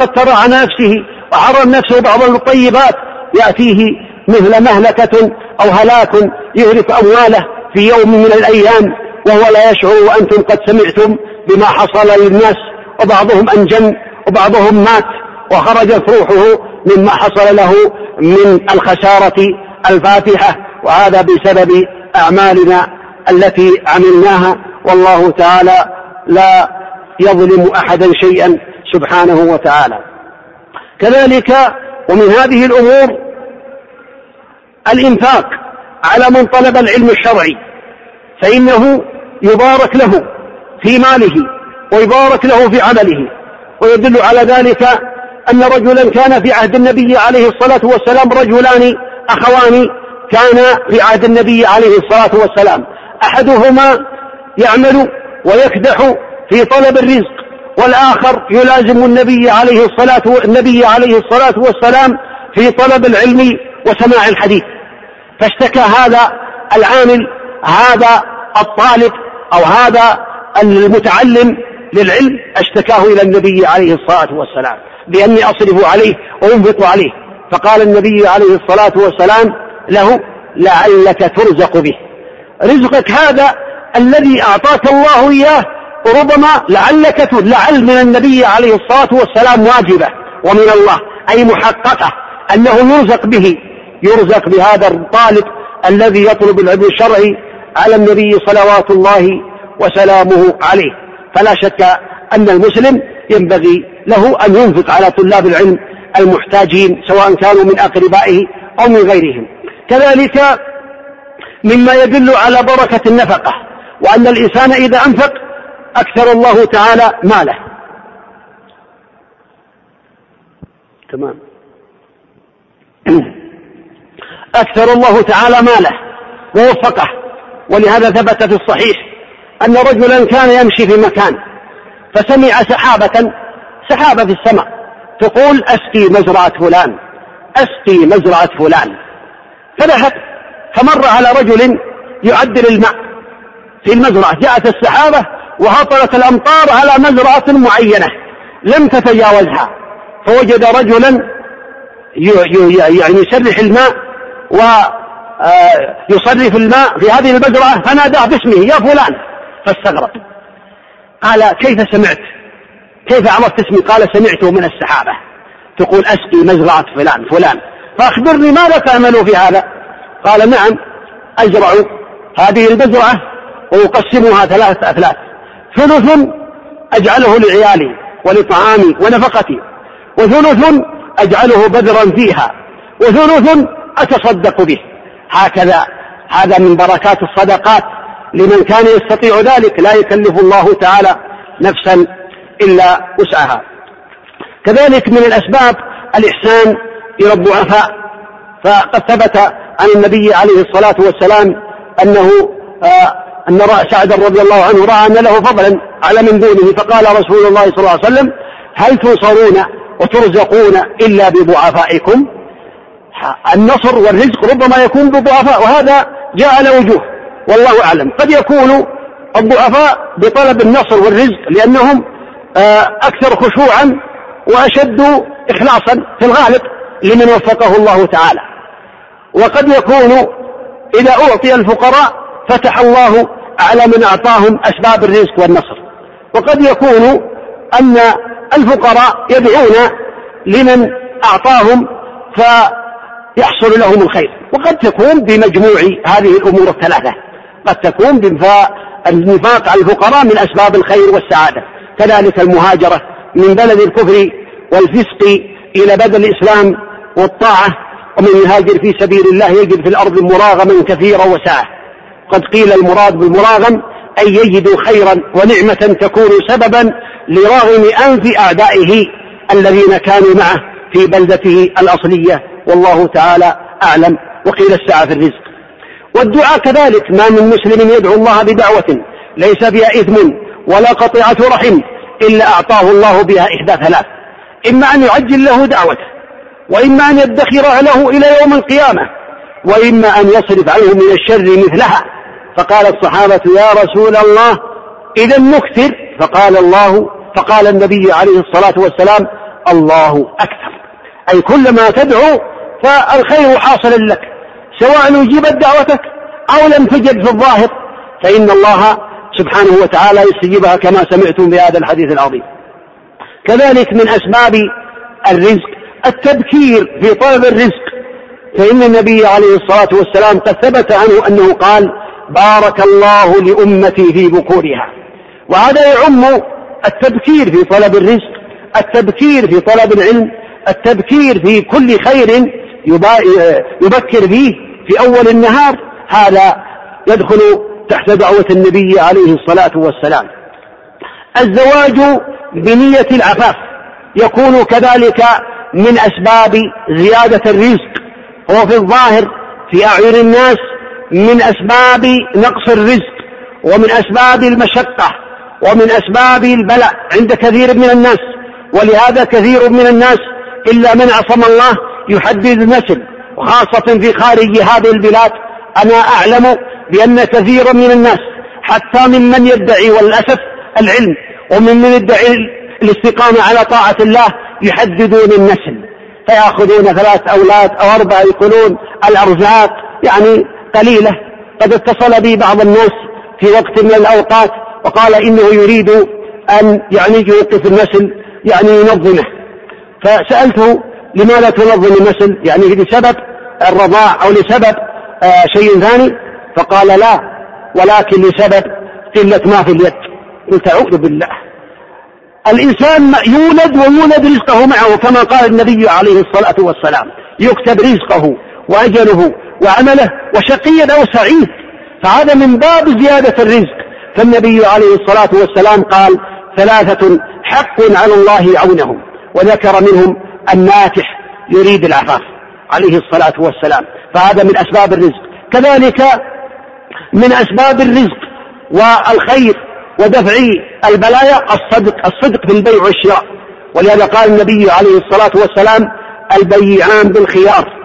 قتر على نفسه وحرم نفسه بعض الطيبات. يأتيه مثل مهلكة أو هلاك يهلك أمواله في يوم من الأيام وهو لا يشعر وأنتم قد سمعتم بما حصل للناس وبعضهم أنجن وبعضهم مات وخرجت روحه مما حصل له من الخسارة الفاتحة. وهذا بسبب أعمالنا التي عملناها. والله تعالى لا يظلم أحدا شيئا سبحانه وتعالى. كذلك ومن هذه الأمور الإنفاق على من طلب العلم الشرعي فإنه يبارك له في ماله ويبارك له في عمله ويدل على ذلك أن رجلا كان في عهد النبي عليه الصلاة والسلام رجلان أخوان كان في عهد النبي عليه الصلاة والسلام. أحدهما يعمل ويكدح في طلب الرزق. والآخر يلازم النبي عليه الصلاة النبي عليه الصلاة والسلام في طلب العلم وسماع الحديث. فاشتكى هذا العامل هذا الطالب أو هذا المتعلم للعلم اشتكاه إلى النبي عليه الصلاة والسلام بأني أصرف عليه وأنفق عليه. فقال النبي عليه الصلاة والسلام له لعلك ترزق به. رزقك هذا الذي أعطاك الله إياه ربما لعلك لعل من النبي عليه الصلاة والسلام واجبة ومن الله أي محققة أنه يرزق به يرزق بهذا الطالب الذي يطلب العلم الشرعي على النبي صلوات الله وسلامه عليه. فلا شك أن المسلم ينبغي له أن ينفق على طلاب العلم المحتاجين سواء كانوا من أقربائه أو من غيرهم. كذلك مما يدل على بركة النفقة. وأن الإنسان إذا أنفق أكثر الله تعالى ماله. تمام. (clears throat) أكثر الله تعالى ماله ووفقه. ولهذا ثبت في الصحيح أن رجلا كان يمشي في مكان فسمع سحابة سحابة في السماء تقول أسقي مزرعة فلان أسقي مزرعة فلان. فذهب فمر على رجل يعدل الماء. في المزرعة. جاءت السحابة وهطلت الأمطار على مزرعة معينة لم تتجاوزها. فوجد رجلا يعني يسرح الماء ويصرف آه، الماء في هذه المزرعة فناداه باسمه يا فلان. فاستغرب. قال كيف سمعت؟ كيف عرفت اسمي؟ قال سمعته من السحابة. تقول أسقي مزرعة فلان فلان. فأخبرني ماذا تعمل في هذا؟ قال نعم أزرع هذه البزرعة وأقسمها ثلاثة أثلاث. ثلث أجعله لعيالي ولطعامي ونفقتي. وثلث أجعله بذرا فيها. وثلث أتصدق به. هكذا. هذا من بركات الصدقات. لمن كان يستطيع ذلك لا يكلف الله تعالى نفسا إلا وسعها. كذلك من الأسباب الإحسان إلى الضعفاء. فقد ثبت عن النبي عليه الصلاة والسلام أنه آه أن سعد رضي الله عنه رأى أن له فضلا على من دونه فقال رسول الله صلى الله عليه وسلم هل تنصرون وترزقون إلا بضعفائكم؟ النصر والرزق ربما يكون بضعفاء وهذا جاء على وجوه والله أعلم. قد يكون الضعفاء بطلب النصر والرزق لأنهم آه، أكثر خشوعا وأشد إخلاصا في الغالب لمن وفقه الله تعالى. وقد يكون إذا أعطي الفقراء فتح الله على من أعطاهم أسباب الرزق والنصر. وقد يكون أن الفقراء يدعون لمن أعطاهم فيحصل لهم الخير. وقد تكون بمجموع هذه الأمور الثلاثة. قد تكون النفاق على الفقراء من أسباب الخير والسعادة. كذلك المهاجرة من بلد الكفر والفسق إلى بلد الإسلام والطاعة. ومن يهاجر في سبيل الله يجد في الأرض مراغما كثيرا وسعة قد قيل المراد بالمراغم أن يجدوا خيرا ونعمة تكون سببا لراغم أنف أعدائه الذين كانوا معه في بلدته الأصلية. والله تعالى أعلم. وقيل السعة في الرزق. والدعاء كذلك. ما من مسلم يدعو الله بدعوة ليس فيها إثم ولا قطيعة رحم إلا أعطاه الله بها إحدى ثلاث. إما أن يعجل له دعوته وإما أن يدخرها له إلى يوم القيامة وإما أن يصرف عنه من الشر مثلها. فقال الصحابة يا رسول الله إذا نكثر فقال الله فقال النبي عليه الصلاة والسلام الله أكثر. أي كلما تدعو فالخير حاصل لك سواء أجيبت دعوتك أو لم تجد في الظاهر. فإن الله سبحانه وتعالى يستجيبها كما سمعتم بهذا الحديث العظيم. كذلك من أسباب الرزق التبكير في طلب الرزق. فإن النبي عليه الصلاة والسلام قد ثبت عنه أنه قال بارك الله لأمتي في بكورها وهذا يعم التبكير في طلب الرزق التبكير في طلب العلم التبكير في كل خير يبكر فيه في أول النهار. هذا يدخل تحت دعوة النبي عليه الصلاة والسلام. الزواج بنية العفاف يكون كذلك من أسباب زيادة الرزق. هو في الظاهر في أعين الناس من أسباب نقص الرزق ومن أسباب المشقة ومن أسباب البلاء عند كثير من الناس ولهذا كثير من الناس إلا من عصم الله يحدد النسل وخاصة في خارج هذه البلاد أنا أعلم بأن كثيرا من الناس حتى ممن يدعي والأسف العلم وممن يدعي الاستقامة على طاعة الله يحددون النسل فيأخذون ثلاث أولاد أو أربعة يقولون الأرزاق يعني قليلة. قد اتصل بي بعض الناس في وقت من الأوقات وقال إنه يريد أن يعني يوقف النسل يعني ينظمه. فسألته لماذا تنظم النسل يعني لسبب الرضاع أو لسبب آه شيء ثاني؟ فقال لا ولكن لسبب قلة ما في اليد. قلت أعوذ بالله. الإنسان يولد ويولد رزقه معه كما قال النبي عليه الصلاة والسلام. يكتب رزقه وأجله وعمله وشقيا أو سعيد. فهذا من باب زيادة الرزق. فالنبي عليه الصلاة والسلام قال ثلاثة حق على الله عونهم وذكر منهم الناتح يريد العفاف عليه الصلاة والسلام. فهذا من أسباب الرزق. كذلك من أسباب الرزق والخير ودفع البلايا الصدق الصدق في البيع والشراء. ولهذا قال النبي عليه الصلاة والسلام البيعان بالخيار.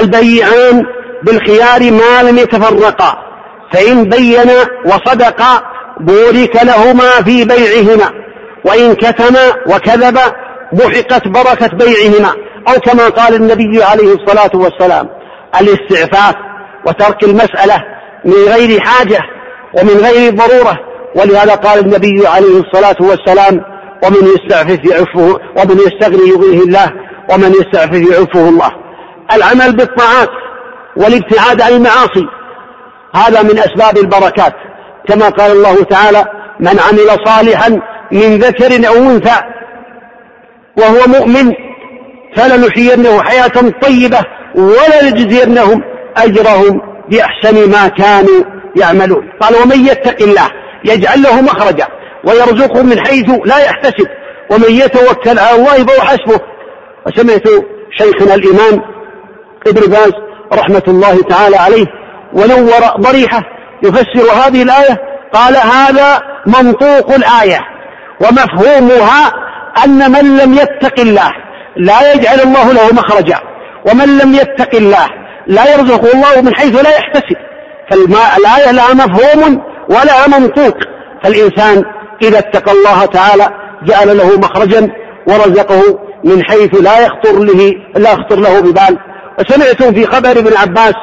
البيعان بالخيار ما لم يتفرقا فإن بينا وصدقا بورك لهما في بيعهما وإن كتما وكذب محقت بركة بيعهما أو كما قال النبي عليه الصلاة والسلام الاستعفاف وترك المسألة من غير حاجة ومن غير ضرورة ولهذا قال النبي عليه الصلاة والسلام ومن يستعفف يعفه ومن يستغني يغنيه الله ومن يستعفف يعفه الله. العمل بالطاعات والابتعاد عن المعاصي. هذا من أسباب البركات. كما قال الله تعالى من عمل صالحا من ذكر أو أنثى وهو مؤمن فلنحيينه حياة طيبة ولنجزينهم أجرهم بأحسن ما كانوا يعملون. قال ومن يتق الله يجعل له مخرجا ويرزقه من حيث لا يحتسب. ومن يتوكل على الله فهو حسبه. وسمعت شيخنا الإمام ابن باز رحمة الله تعالى عليه ونور ضريحة يفسر هذه الآية قال هذا منطوق الآية ومفهومها أن من لم يتق الله لا يجعل الله له مخرجا ومن لم يتق الله لا يرزقه الله من حيث لا يحتسب فالآية لها مفهوم ولها منطوق فالإنسان إذا اتقى الله تعالى جعل له مخرجا ورزقه من حيث لا يخطر له لا يخطر له ببال. وسمعتم في خبر ابن عباس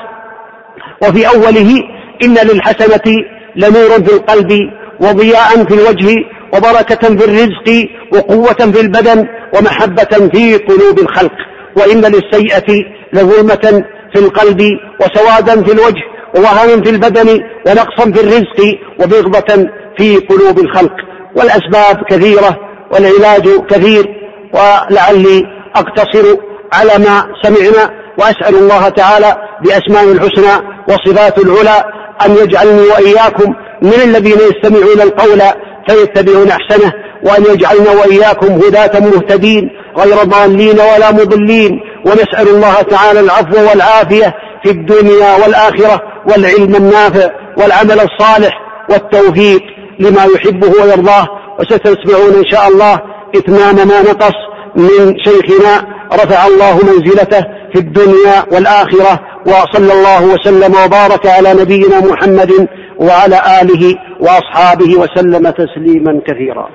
وفي أوله إن للحسنة لنورا في القلب وضياء في الوجه وبركة في الرزق وقوة في البدن ومحبة في قلوب الخلق وإن للسيئة لظلمة في القلب وسوادا في الوجه ووهنا في البدن ونقصا في الرزق وبغضة في قلوب الخلق والأسباب كثيرة والعلاج كثير ولعلي أقتصر على ما سمعنا وأسأل الله تعالى بأسماء الحسنى وصفات العلى أن يجعلني وإياكم من الذين يستمعون القول فيتبعون أحسنه وأن يجعلنا وإياكم هداة مهتدين غير ضالين ولا مضلين. ونسأل الله تعالى العفو والعافية في الدنيا والآخرة والعلم النافع والعمل الصالح والتوفيق لما يحبه ويرضاه. وستسمعون إن شاء الله إتمام ما نقص من شيخنا. رفع الله منزلته في الدنيا والآخرة وصلى الله وسلم وبارك على نبينا محمد وعلى آله وأصحابه وسلم تسليما كثيرا.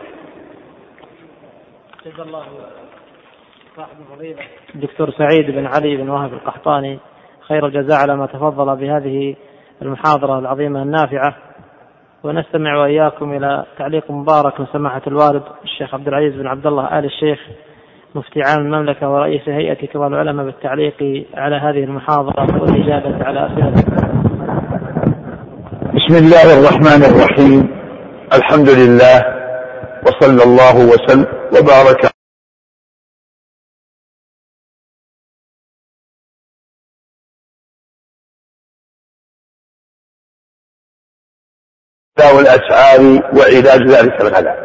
الله صاحب الفضيلة. الدكتور سعيد بن علي بن وهب القحطاني خير الجزاء على ما تفضل بهذه المحاضرة العظيمة النافعة. ونستمع وإياكم إلى تعليق مبارك من سماحة الوالد الشيخ عبد العزيز بن عبد الله آل الشيخ مفتي عام المملكة ورئيس هيئة كبار العلماء بالتعليق على هذه المحاضرة والإجابة على أسئلة. بسم الله الرحمن الرحيم. الحمد لله. وصلى الله وسلم وبارك والأسعار وعلاج ذلك الغلاء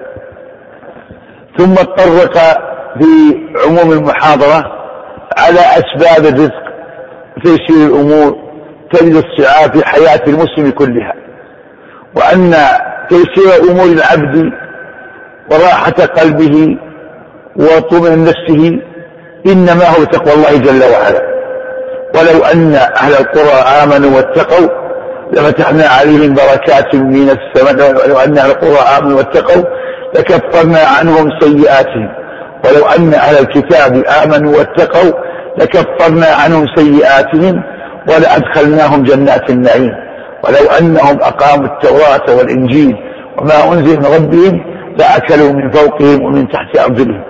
ثم اتطرق في عموم المحاضرة على أسباب الرزق تيسير الأمور تجد السعاة في حياة المسلم كلها وأن تيسير أمور العبد وراحة قلبه وطمئن نفسه إنما هو تقوى الله جل وعلا. ولو أن أهل القرى آمنوا واتقوا لفتحنا عليهم بركات من السماء ولو أن أهل القرى آمنوا واتقوا لكفرنا عنهم سيئاتهم. ولو أن أهل الكتاب آمنوا واتقوا لكفرنا عنهم سيئاتهم ولأدخلناهم جنات النعيم. ولو أنهم أقاموا التوراة والإنجيل وما أنزل من ربهم لأكلوا من فوقهم ومن تحت أرجلهم.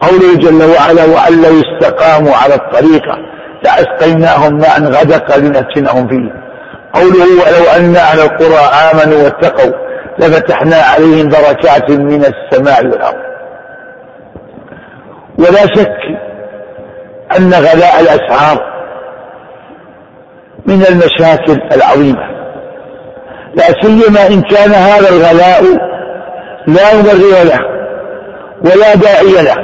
قوله جل وعلا وأن لو استقاموا على الطريقة لأسقيناهم ماء غدق لنفتنهم فيه. قوله ولو أن أهل القرى آمنوا واتقوا لفتحنا عليهم بركات من السماء والأرض. ولا شك أن غلاء الأسعار من المشاكل العظيمة. لا سيما إن كان هذا الغلاء لا مبرر له ولا داعي له.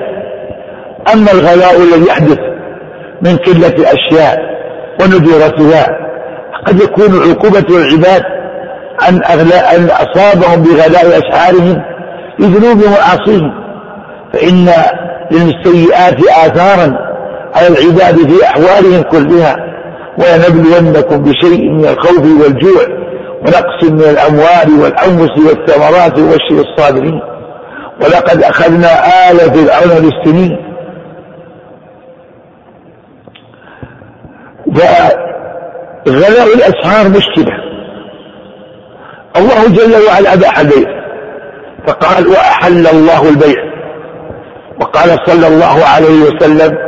أما الغلاء الذي يحدث من قلة الأشياء وندورتها قد يكون عقوبة العباد أن أغلاء أن أصابهم بغلاء أشعارهم لذنوب ومعاصيهم فإن للسيئات آثارا على العباد في أحوالهم كلها ولنبلونكم بشيء من الخوف والجوع ونقص من الأموال والأنفس والثمرات وبشر الصابرين. ولقد أخذنا آل فرعون بالسنين. غلاء الأسعار مشكلة. الله جل وعلا أباح البيع فقال وأحل الله البيع. وقال صلى الله عليه وسلم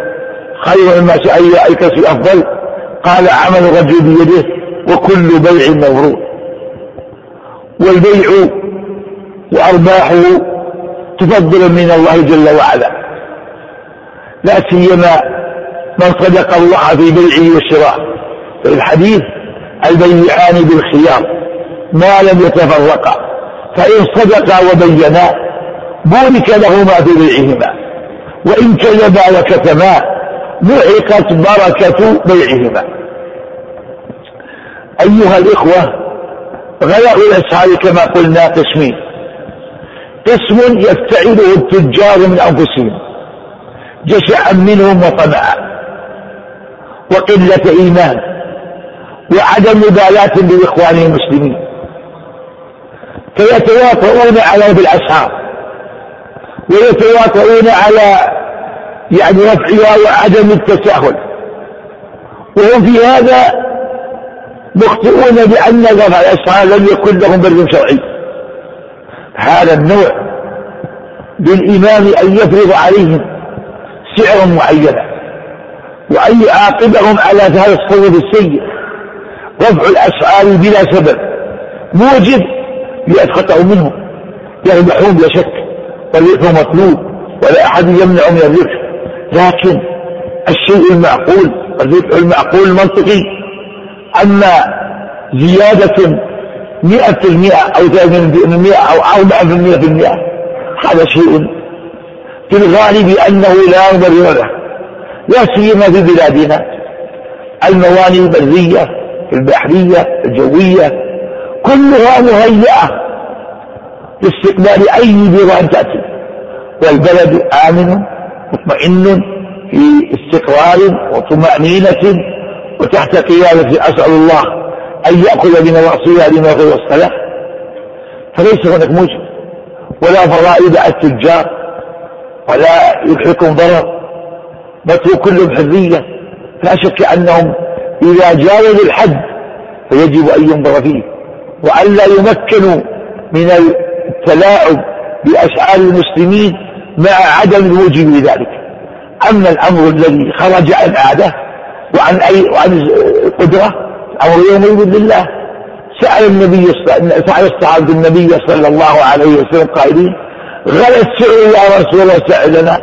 خير الناس أي الكسب أفضل. قال عمل الرجل بيده وكل بيع مبرور. والبيع وأرباحه تفضل من الله جل وعلا لا سيما من صدق الله في بيعه وشرائه في الحديث البيعان بالخيار ما لم يتفرقا فإن صدقا وبينا بورك لهما في بيعهما. وإن كذبا وكتما محقت بركة بيعهما. أيها الإخوة غلاء الأسعار كما قلنا قسمين. قسم يفتعله التجار من أنفسهم جشعا منهم وطمعا. وقلة إيمان وعدم مبالاة لإخوانهم المسلمين. فيتواطؤون على بالأسعار ويتواطؤون على يعني رفعها وعدم التساهل. وهم في هذا مخطئون بأن رفع الأسعار لم يكن لهم برد شرعي. هذا النوع بالإمام أن يفرض عليهم سعرا معينا وأن يعاقبهم على هذا التصرف السيء. رفع الأسعار بلا سبب موجب ليسخطوا منهم يربحون بلا شك. والربح مطلوب ولا أحد يمنع من الربح لكن الشيء المعقول الربح المعقول المنطقي أما زيادة مئة في المئة أو ثلاثين في المئة أو أربعة في المئة في المئة هذا شيء في الغالب أنه لا مبرر له لا سيما في بلادنا. الموانئ البرية البحرية الجوية كلها مهيئة لاستقبال أي بضاعة تأتي. والبلد آمن مطمئن في استقرار وطمأنينة وتحت قيادة أسأل الله أن يأخذ بنواصيها لما يأخذ الصلاة. فليس هناك موجب ولا فرائد التجار ولا يلحقهم ضرر. مترك كلهم حرية. لا شك أنهم إذا جاوزوا الحد فيجب أن ينظر فيه وأن لا يمكنوا من التلاعب بأشعار المسلمين مع عدم الوجوب لذلك. أما الأمر الذي خرج عن عادة وعن أي وعن القدرة أمر يومئذ لله. سأل النبي سأل الصحابة النبي صلى الله عليه وسلم قائلين غلا السعر يا رسول الله سألنا.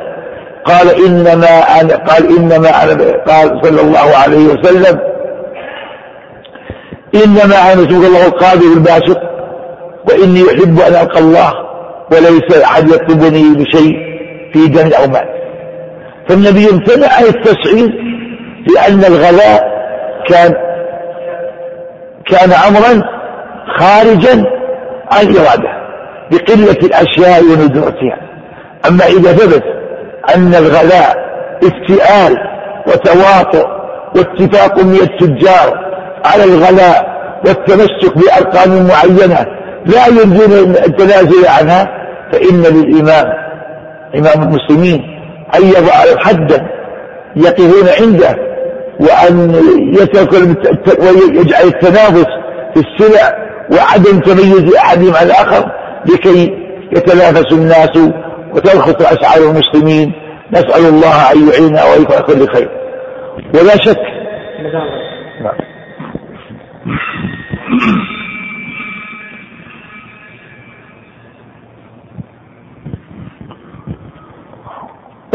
قال إنما أنا قال إنما أنا قال صلى الله عليه وسلم إنما أنا رسول الله القادر الباسط. وإني أحب أن ألقى الله وليس أحد يطلبني بشيء في دم أو مال فالنبي امتنع عن التسعير لأن الغلاء كان كان أمرا خارجا عن إرادة بقلة الأشياء وندرتها. أما إذا ثبت أن الغلاء افتئال وتواطؤ واتفاق من التجار على الغلاء والتمسك بأرقام معينة لا يرجون التنازل عنها فإن للإمام إمام المسلمين أن يضع حدا يقفون عنده وأن يترك ويجعل التنافس في السلع وعدم تميز أحدهم عن الآخر لكي يتنافس الناس وترخص أسعار المسلمين. نسأل الله أن يعيننا ويفعل كل خير. ولا شك. نعم.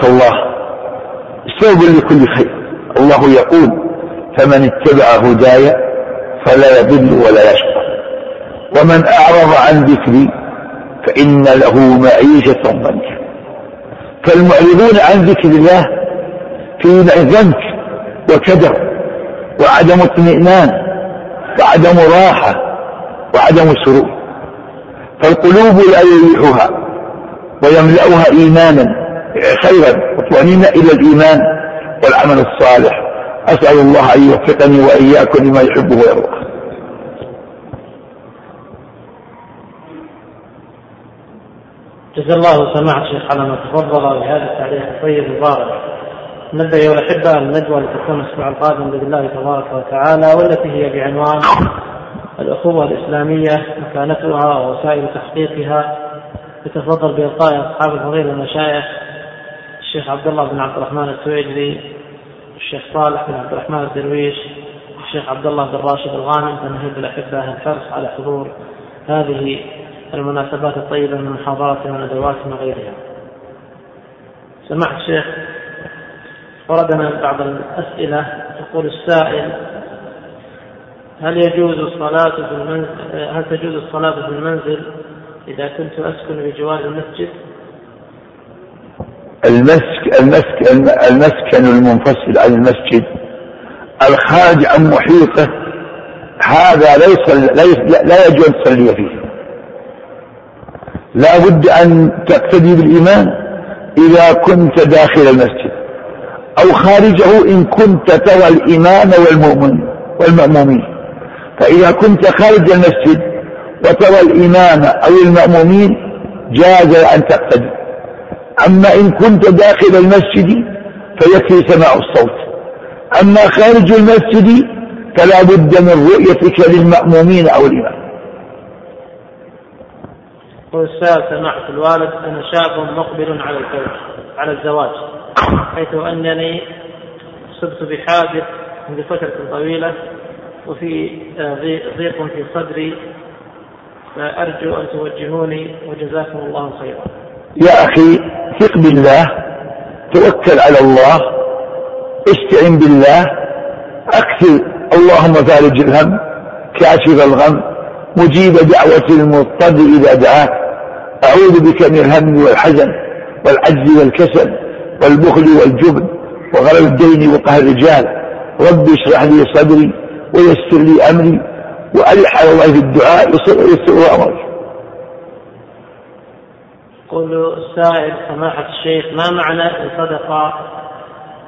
طاعة الله. سبب لكل خير. الله يقول فمن اتبع هداي فلا يضل ولا يشقى. ومن أعرض عن ذكري فإن له معيشة ضنكا. فالمعرضون عن ذكر الله في ذنك وكدر وعدم اطمئنان وعدم راحة وعدم سرور. فالقلوب لا يريحها ويملأها إيمانا. خيرا وطمأنينة إلى الإيمان والعمل الصالح. أسأل الله أن يوفقني وإياكم لما يحبه ويرضاه جزا الله سماحة الشيخ على ما تفضل بهذا التعليق الطيب المبارك. أيها الأحبة الندوة لتكون الأسبوع القادم بإذن الله تبارك وتعالى والتي هي بعنوان الأخوة الإسلامية مكانتها ووسائل تحقيقها. يتفضل بإلقاء أصحاب الفضيلة المشايخ. الشيخ عبد الله بن عبد الرحمن السويدري الشيخ صالح بن عبد الرحمن الدرويش الشيخ عبد الله بن راشد الغانم فنهب الأحبة الحرص على حضور هذه المناسبات الطيبة من محاضرات وندوات وغيرها سمعت الشيخ وردنا بعض الأسئلة يقول السائل هل يجوز الصلاة في المنزل هل تجوز الصلاة في المنزل إذا كنت أسكن بجوار المسجد؟ المسك المسك المسكن المنفصل عن المسجد. الخارج عن محيطه. هذا ليس ليس لا يجوز أن تصلي فيه. لا بد أن تقتدي بالإيمان إذا كنت داخل المسجد. أو خارجه إن كنت ترى الامام والمؤمن والمأمومين. فإذا كنت خارج المسجد وترى الامام أو المأمومين جاز أن تقتدي. أما إن كنت داخل المسجد فيكفي سماع الصوت. أما خارج المسجد فلا بد من رؤيتك للمأمومين أو الإمام. السائل سماحة الوالد أنا شاب مقبل على الزواج على الزواج حيث أنني صبت بحادث منذ فترة طويلة وفي ضيق في صدري فأرجو أن توجهوني وجزاكم الله خيرا. يا أخي ثق بالله توكل على الله استعن بالله أكثر اللهم فارج الهم كاشف الغم مجيب دعوة المضطر إذا دعاك. أعوذ بك من الهم والحزن والعجز والكسل والبخل والجبن وغلب الدين وقهر الرجال. رب اشرح لي صدري ويسر لي أمري وألح على الله في الدعاء يسر أمري. يقول السائل سماحة الشيخ ما معنى الصدقة؟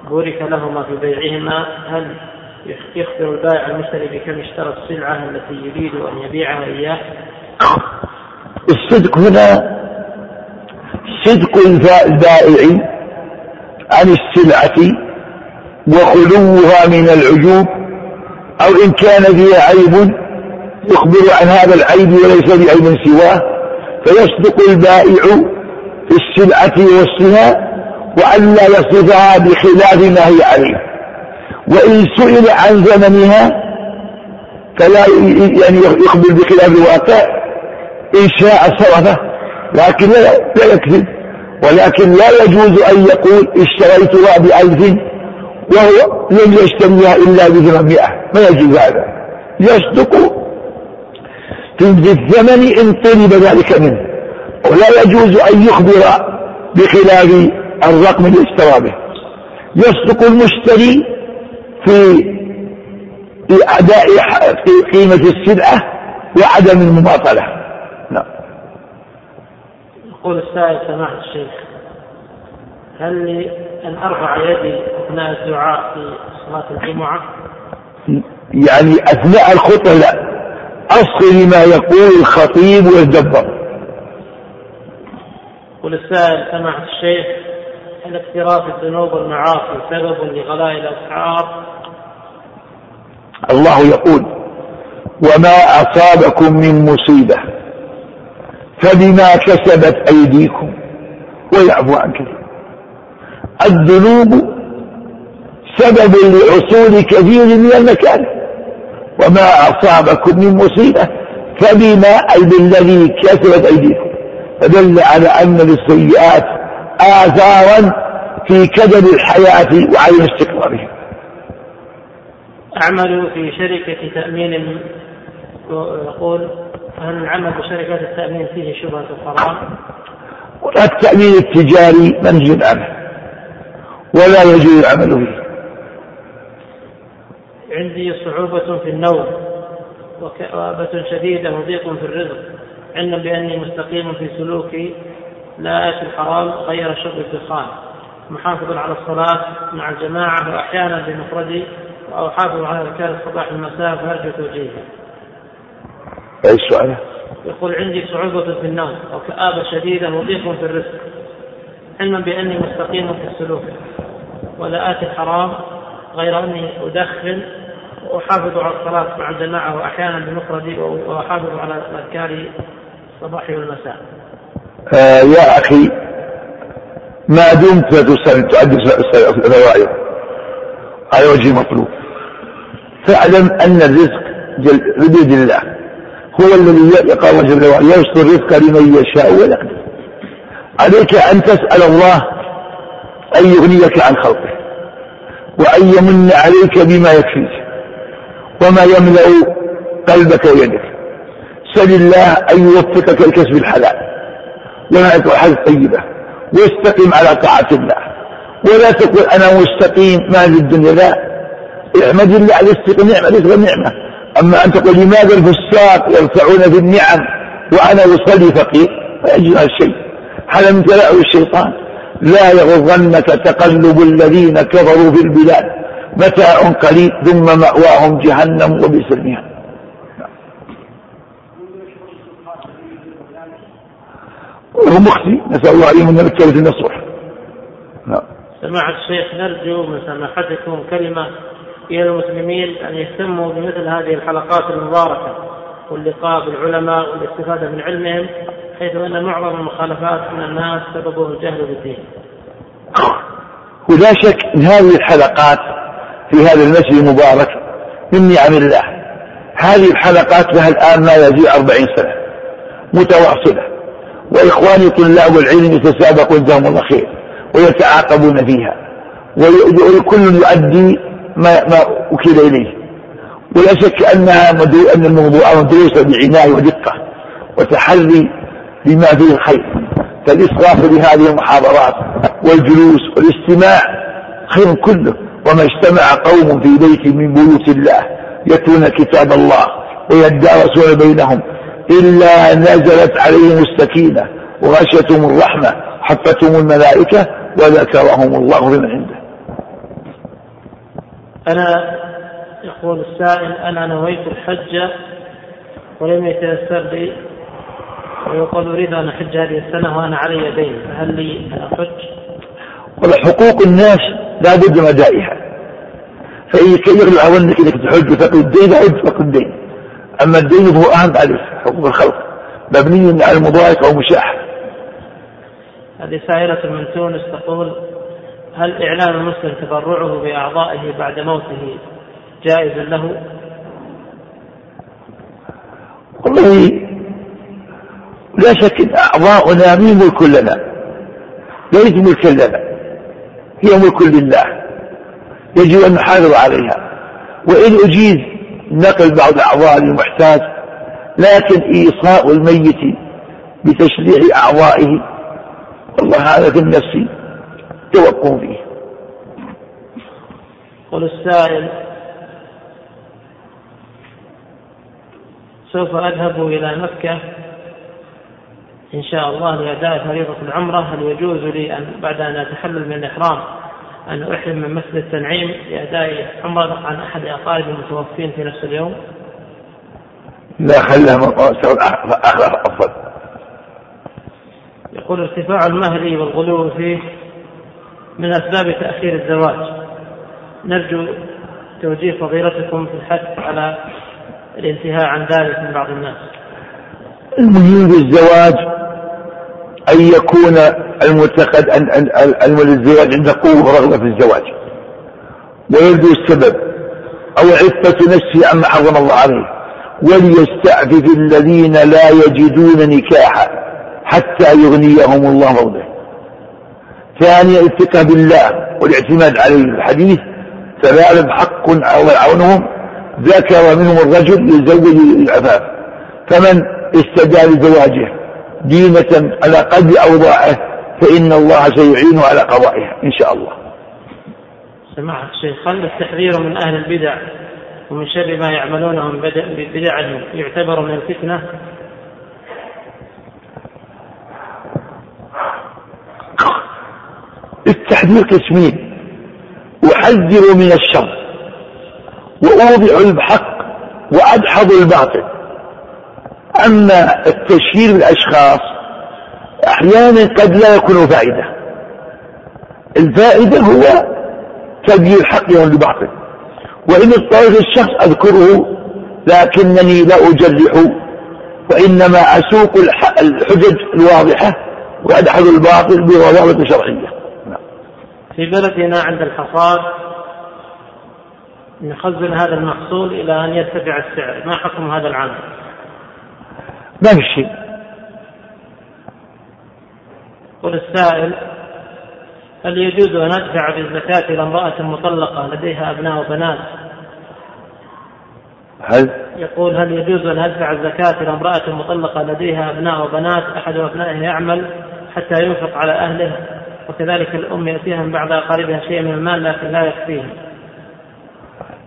بورك لهما في بيعهما. هل يخبر البائع المشتري بكم اشترى السلعة التي يريد أن يبيعها إياه؟ الصدق هنا صدق البائع عن السلعة وخلوها من العيوب أو إن كان فيها عيب يخبر عن هذا العيب وليس بعيب سواه. فيصدق البائع في السلعة وصفها وأن لا يصفها بخلاف ما هي عليه. وإن سئل عن زمنها فلا يعني يخبر بخلاف الواقع. إن شاء صرفه لكن لا, لا يكذب. ولكن لا يجوز أن يقول اشتريتها بألف وهو لم يشتريها إلا بثمانمائة. ما يجوز هذا. يصدق في الثمن إن طلب ذلك منه. ولا يجوز أن يخبر بخلاف الرقم اللي اشترى به. يصدق المشتري في في أداء في قيمة السلعة وعدم المماطلة. نعم. يقول السائل سماحة الشيخ هل لي أن أرفع يدي أثناء الدعاء في صلاة الجمعة؟ يعني أثناء الخطبة لا. أصغي لما يقول الخطيب ويتدبر يقول السائل سماحة الشيخ هل اقتراف الذنوب والمعاصي سبب لغلاء الأسعار؟ الله يقول وما أصابكم من مصيبة فبما كسبت أيديكم ويعفو عن كثير. الذنوب سبب لحصول كثير من المكان وما أصابكم من مصيبة فبما أي بالذي كسبت أيديكم فدل على أن للسيئات آثارا في كدر الحياة وعدم استقرارها أعمل في شركة تأمين يقول هل العمل بشركات التأمين فيه شبهة الحرام؟ التأمين التجاري منهج عنه ولا يجوز العمل به عندي صعوبة في النوم وكآبة شديدة وضيق في الرزق علما بأني مستقيم في سلوكي لا آتي الحرام غير شرب الدخان محافظ على الصلاة مع الجماعة وأحيانا بمفردي وأحافظ على أذكار الصباح والمساء فأرجو توجيهي. أي سؤال؟ يقول عندي صعوبة في النوم وكآبة شديدة وضيق في الرزق علما بأني مستقيم في السلوك ولا آتي الحرام غير أني أدخن وأحافظ على الصلاة مع الجماعة وأحيانا بمفردي وأحافظ على أذكار الصباح والمساء. آه يا أخي ما دمت تؤدي الروائح على وجه مطلوب. فاعلم أن الرزق بيد الله هو الذي وجه الروائح يبسط الرزق لمن يشاء ويقدر. عليك أن تسأل الله أن يغنيك عن خلقه وأن يمن عليك بما يكفيك. وما يملأ قلبك ويدك. سل الله أن يوفقك لكسب الحلال. وما الحال الطيبة واستقم على طاعة الله. ولا تقول أنا مستقيم ما في الدنيا. لا. احمد الله على الاستقامة نعمة ليس نعمة أما أن تقول لماذا الفساق يرفعون في النعم وأنا أصلي فقير؟ يجوز هذا الشيء. هذا من تلاعب الشيطان. لا يغرنك تقلب الذين كفروا في البلاد. متاع قليل ثم مأواهم جهنم وبئس المهاد. وهو مخفي نسأل الله عليهم من الكلمة النصوح. نعم. سماحة الشيخ نرجو من سماحتكم كلمة إلى المسلمين أن يهتموا بمثل هذه الحلقات المباركة واللقاء بالعلماء والاستفادة من علمهم حيث أن معظم المخالفات من الناس سببه الجهل بالدين. ولا شك أن هذه الحلقات في هذا المسجد المبارك من نعم الله هذه الحلقات لها الآن ما يزيد أربعين سنة متواصلة وإخواني طلاب العلم يتسابقون جزاهم الله خير ويتعاقبون فيها وكل يؤدي ما, ما أكل إليه. ولا شك أنها أن الموضوع مدروسة بعناية ودقة وتحري بما فيه الخير. فالإسراف بهذه المحاضرات والجلوس والاستماع خير كله. وما اجتمع قوم في بيت من بيوت الله يتلون كتاب الله ويدارسون بينهم إلا نزلت عليهم السكينة وغشتهم الرحمة حفتهم يقول السائل أنا نويت الحج ولم يتيسر لي ويقول أريد أن أحج هذه السنة وأنا علي دين فهل لي أن أحج؟ والله حقوق الناس لا بد من أدائها فإن كي يغلب عنك إنك تحج فقد الدين حج فقد الدين. أما الدين فهو أهم عليك حقوق الخلق. مبني على المضايقة والمشاحة هذه سائلة من تونس تقول هل إعلان المسلم تبرعه بأعضائه بعد موته جائز له؟ والله لا شك إن أعضاؤنا من ملك لنا ليس ملكا لنا. هي ملك لله. يجب أن نحافظ عليها. وإن أجيز نقل بعض الاعضاء للمحتاج لكن إيصاء الميت بتشريع أعضائه والله هذا في النفس توقف فيه. قل السائل سوف أذهب إلى مكة إن شاء الله لأداء فريضة العمرة هل يجوز لي أن بعد أن أتحلل من الإحرام أن أحرم من مسجد التنعيم لأداء عمرة عن أحد أقارب المتوفين في نفس اليوم؟ لا خلها آخر أفضل. يقول ارتفاع المهر والغلو فيه من أسباب تأخير الزواج. نرجو توجيه فضيلتكم في الحث على الانتهاء عن ذلك من بعض الناس. المهم بالزواج أن يكون أن أن الزواج عنده قوة ورغبة في الزواج. ويبدو السبب. أو عفة نفسه عما حرم الله عليه. وليستعفف الذين لا يجدون نكاحا حتى يغنيهم الله فضله ثانيا الثقة بالله والاعتماد عليه. الحديث فذلك حق عونهم. ذكر منهم الرجل يزوج العفاف فمن استدعى لزواجه؟ دينة على قدر أوضاعه فإن الله سيعينه على قضائها إن شاء الله. سماحة الشيخ هل التحذير من أهل البدع ومن شر ما يعملونه من بدعهم يعتبر من الفتنة؟ التحذير قسمين أحذر من الشر وأوضع الحق وأدحض الباطل. أما التشهير بالأشخاص أحيانا قد لا يكون فائدة. الفائدة هو تبيين الحق يوم الباطل وإن اضطريت الشخص أذكره لكنني لا أجرح وإنما أسوق الحجج الواضحة وأدحض الباطل بضوابط شرعية. في بلدنا عند الحصاد نخزن هذا المحصول إلى أن يرتفع السعر. ما حكم هذا العمل؟ ما في شيء قل السائل هل يجوز أن أدفع بالزكاة إلى امرأة مطلقة لديها أبناء وبنات؟ هل؟ يقول هل يجوز أن أدفع الزكاة إلى امرأة مطلقة لديها أبناء وبنات؟ أحد أبنائها يعمل حتى ينفق على أهله وكذلك الأم يأتيها من بعض أقاربها شيء من المال لكن لا يكفيهم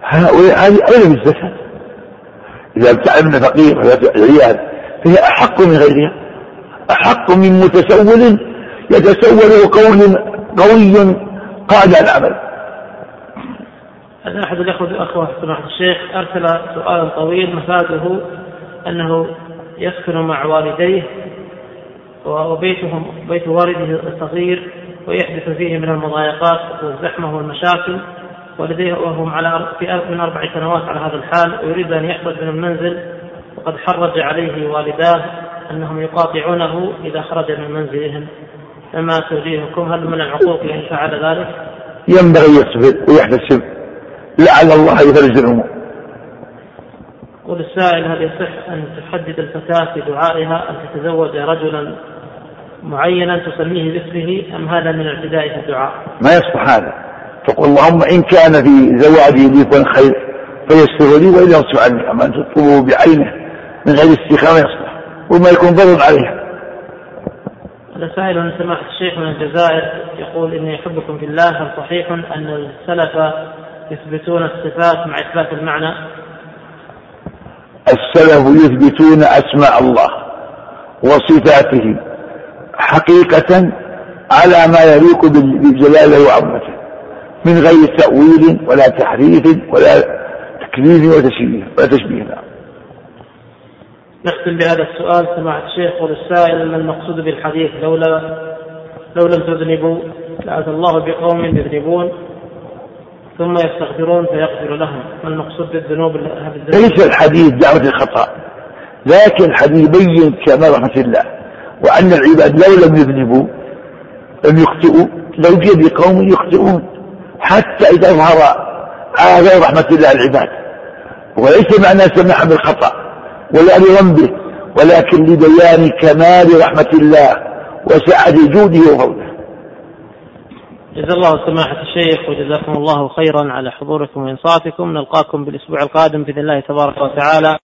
هؤلاء هذه أولى بالزكاة. إذا من فقير عيال فهي أحق من غيرها. أحق من متسول يتسول قول قوي قاد العمل. أحد الأخوة الأخوة سماحة الشيخ أرسل سؤالا طويل مفاده أنه يسكن مع والديه وبيتهم بيت والده الصغير ويحدث فيه من المضايقات والزحمة والمشاكل. ولديه وهم على في من أربع سنوات على هذا الحال ويريد أن يخرج من المنزل وقد حرج عليه والداه أنهم يقاطعونه إذا خرج من منزلهم. فما توجيهكم هل من العقوق إن فعل ذلك؟ ينبغي يصبر ويحتسب. لعل الله يفرج الأمور. يقول السائل هل يصح أن تحدد الفتاة في دعائها أن تتزوج رجلا معينا تسميه باسمه أم هذا من اعتداء في الدعاء؟ ما يصلح هذا. تقول اللهم إن كان في زواجي لي خير فيسر لي وإلا يصف عني. أما أن تطلبه بعينه من غير استخامة يصلح وما يكون ضرر عليها هذا سائل من سماحة الشيخ من الجزائر يقول إني أحبكم في الله هل صحيح أن السلف يثبتون الصفات مع إثبات المعنى؟ السلف يثبتون أسماء الله وصفاته حقيقة على ما يليق بجلاله وعظمته من غير تأويل ولا تحريف ولا تكريم وتشبيه وتشبيه نعم نختم بهذا السؤال سماحة الشيخ وللسائل ما المقصود بالحديث؟ لولا لو لم تذنبوا لأتى الله بقوم يذنبون ثم يستغفرون فيغفر لهم. ما المقصود بالذنوب ليس الحديث دعوة الخطأ لكن الحديث يبين كمال رحمة الله وأن العباد لو لم يذنبوا لم يخطئوا لو جاء بقوم يخطئون حتى إذا ظهر آثار رحمة الله العباد. وليس معنى سماح بالخطأ. ولا لذنبه ولكن لبيان كمال رحمة الله وسعة جوده وفضله. جزا الله سماحة الشيخ وجزاكم الله خيرا على حضوركم وإنصاتكم. نلقاكم بالأسبوع القادم بإذن الله تبارك وتعالى.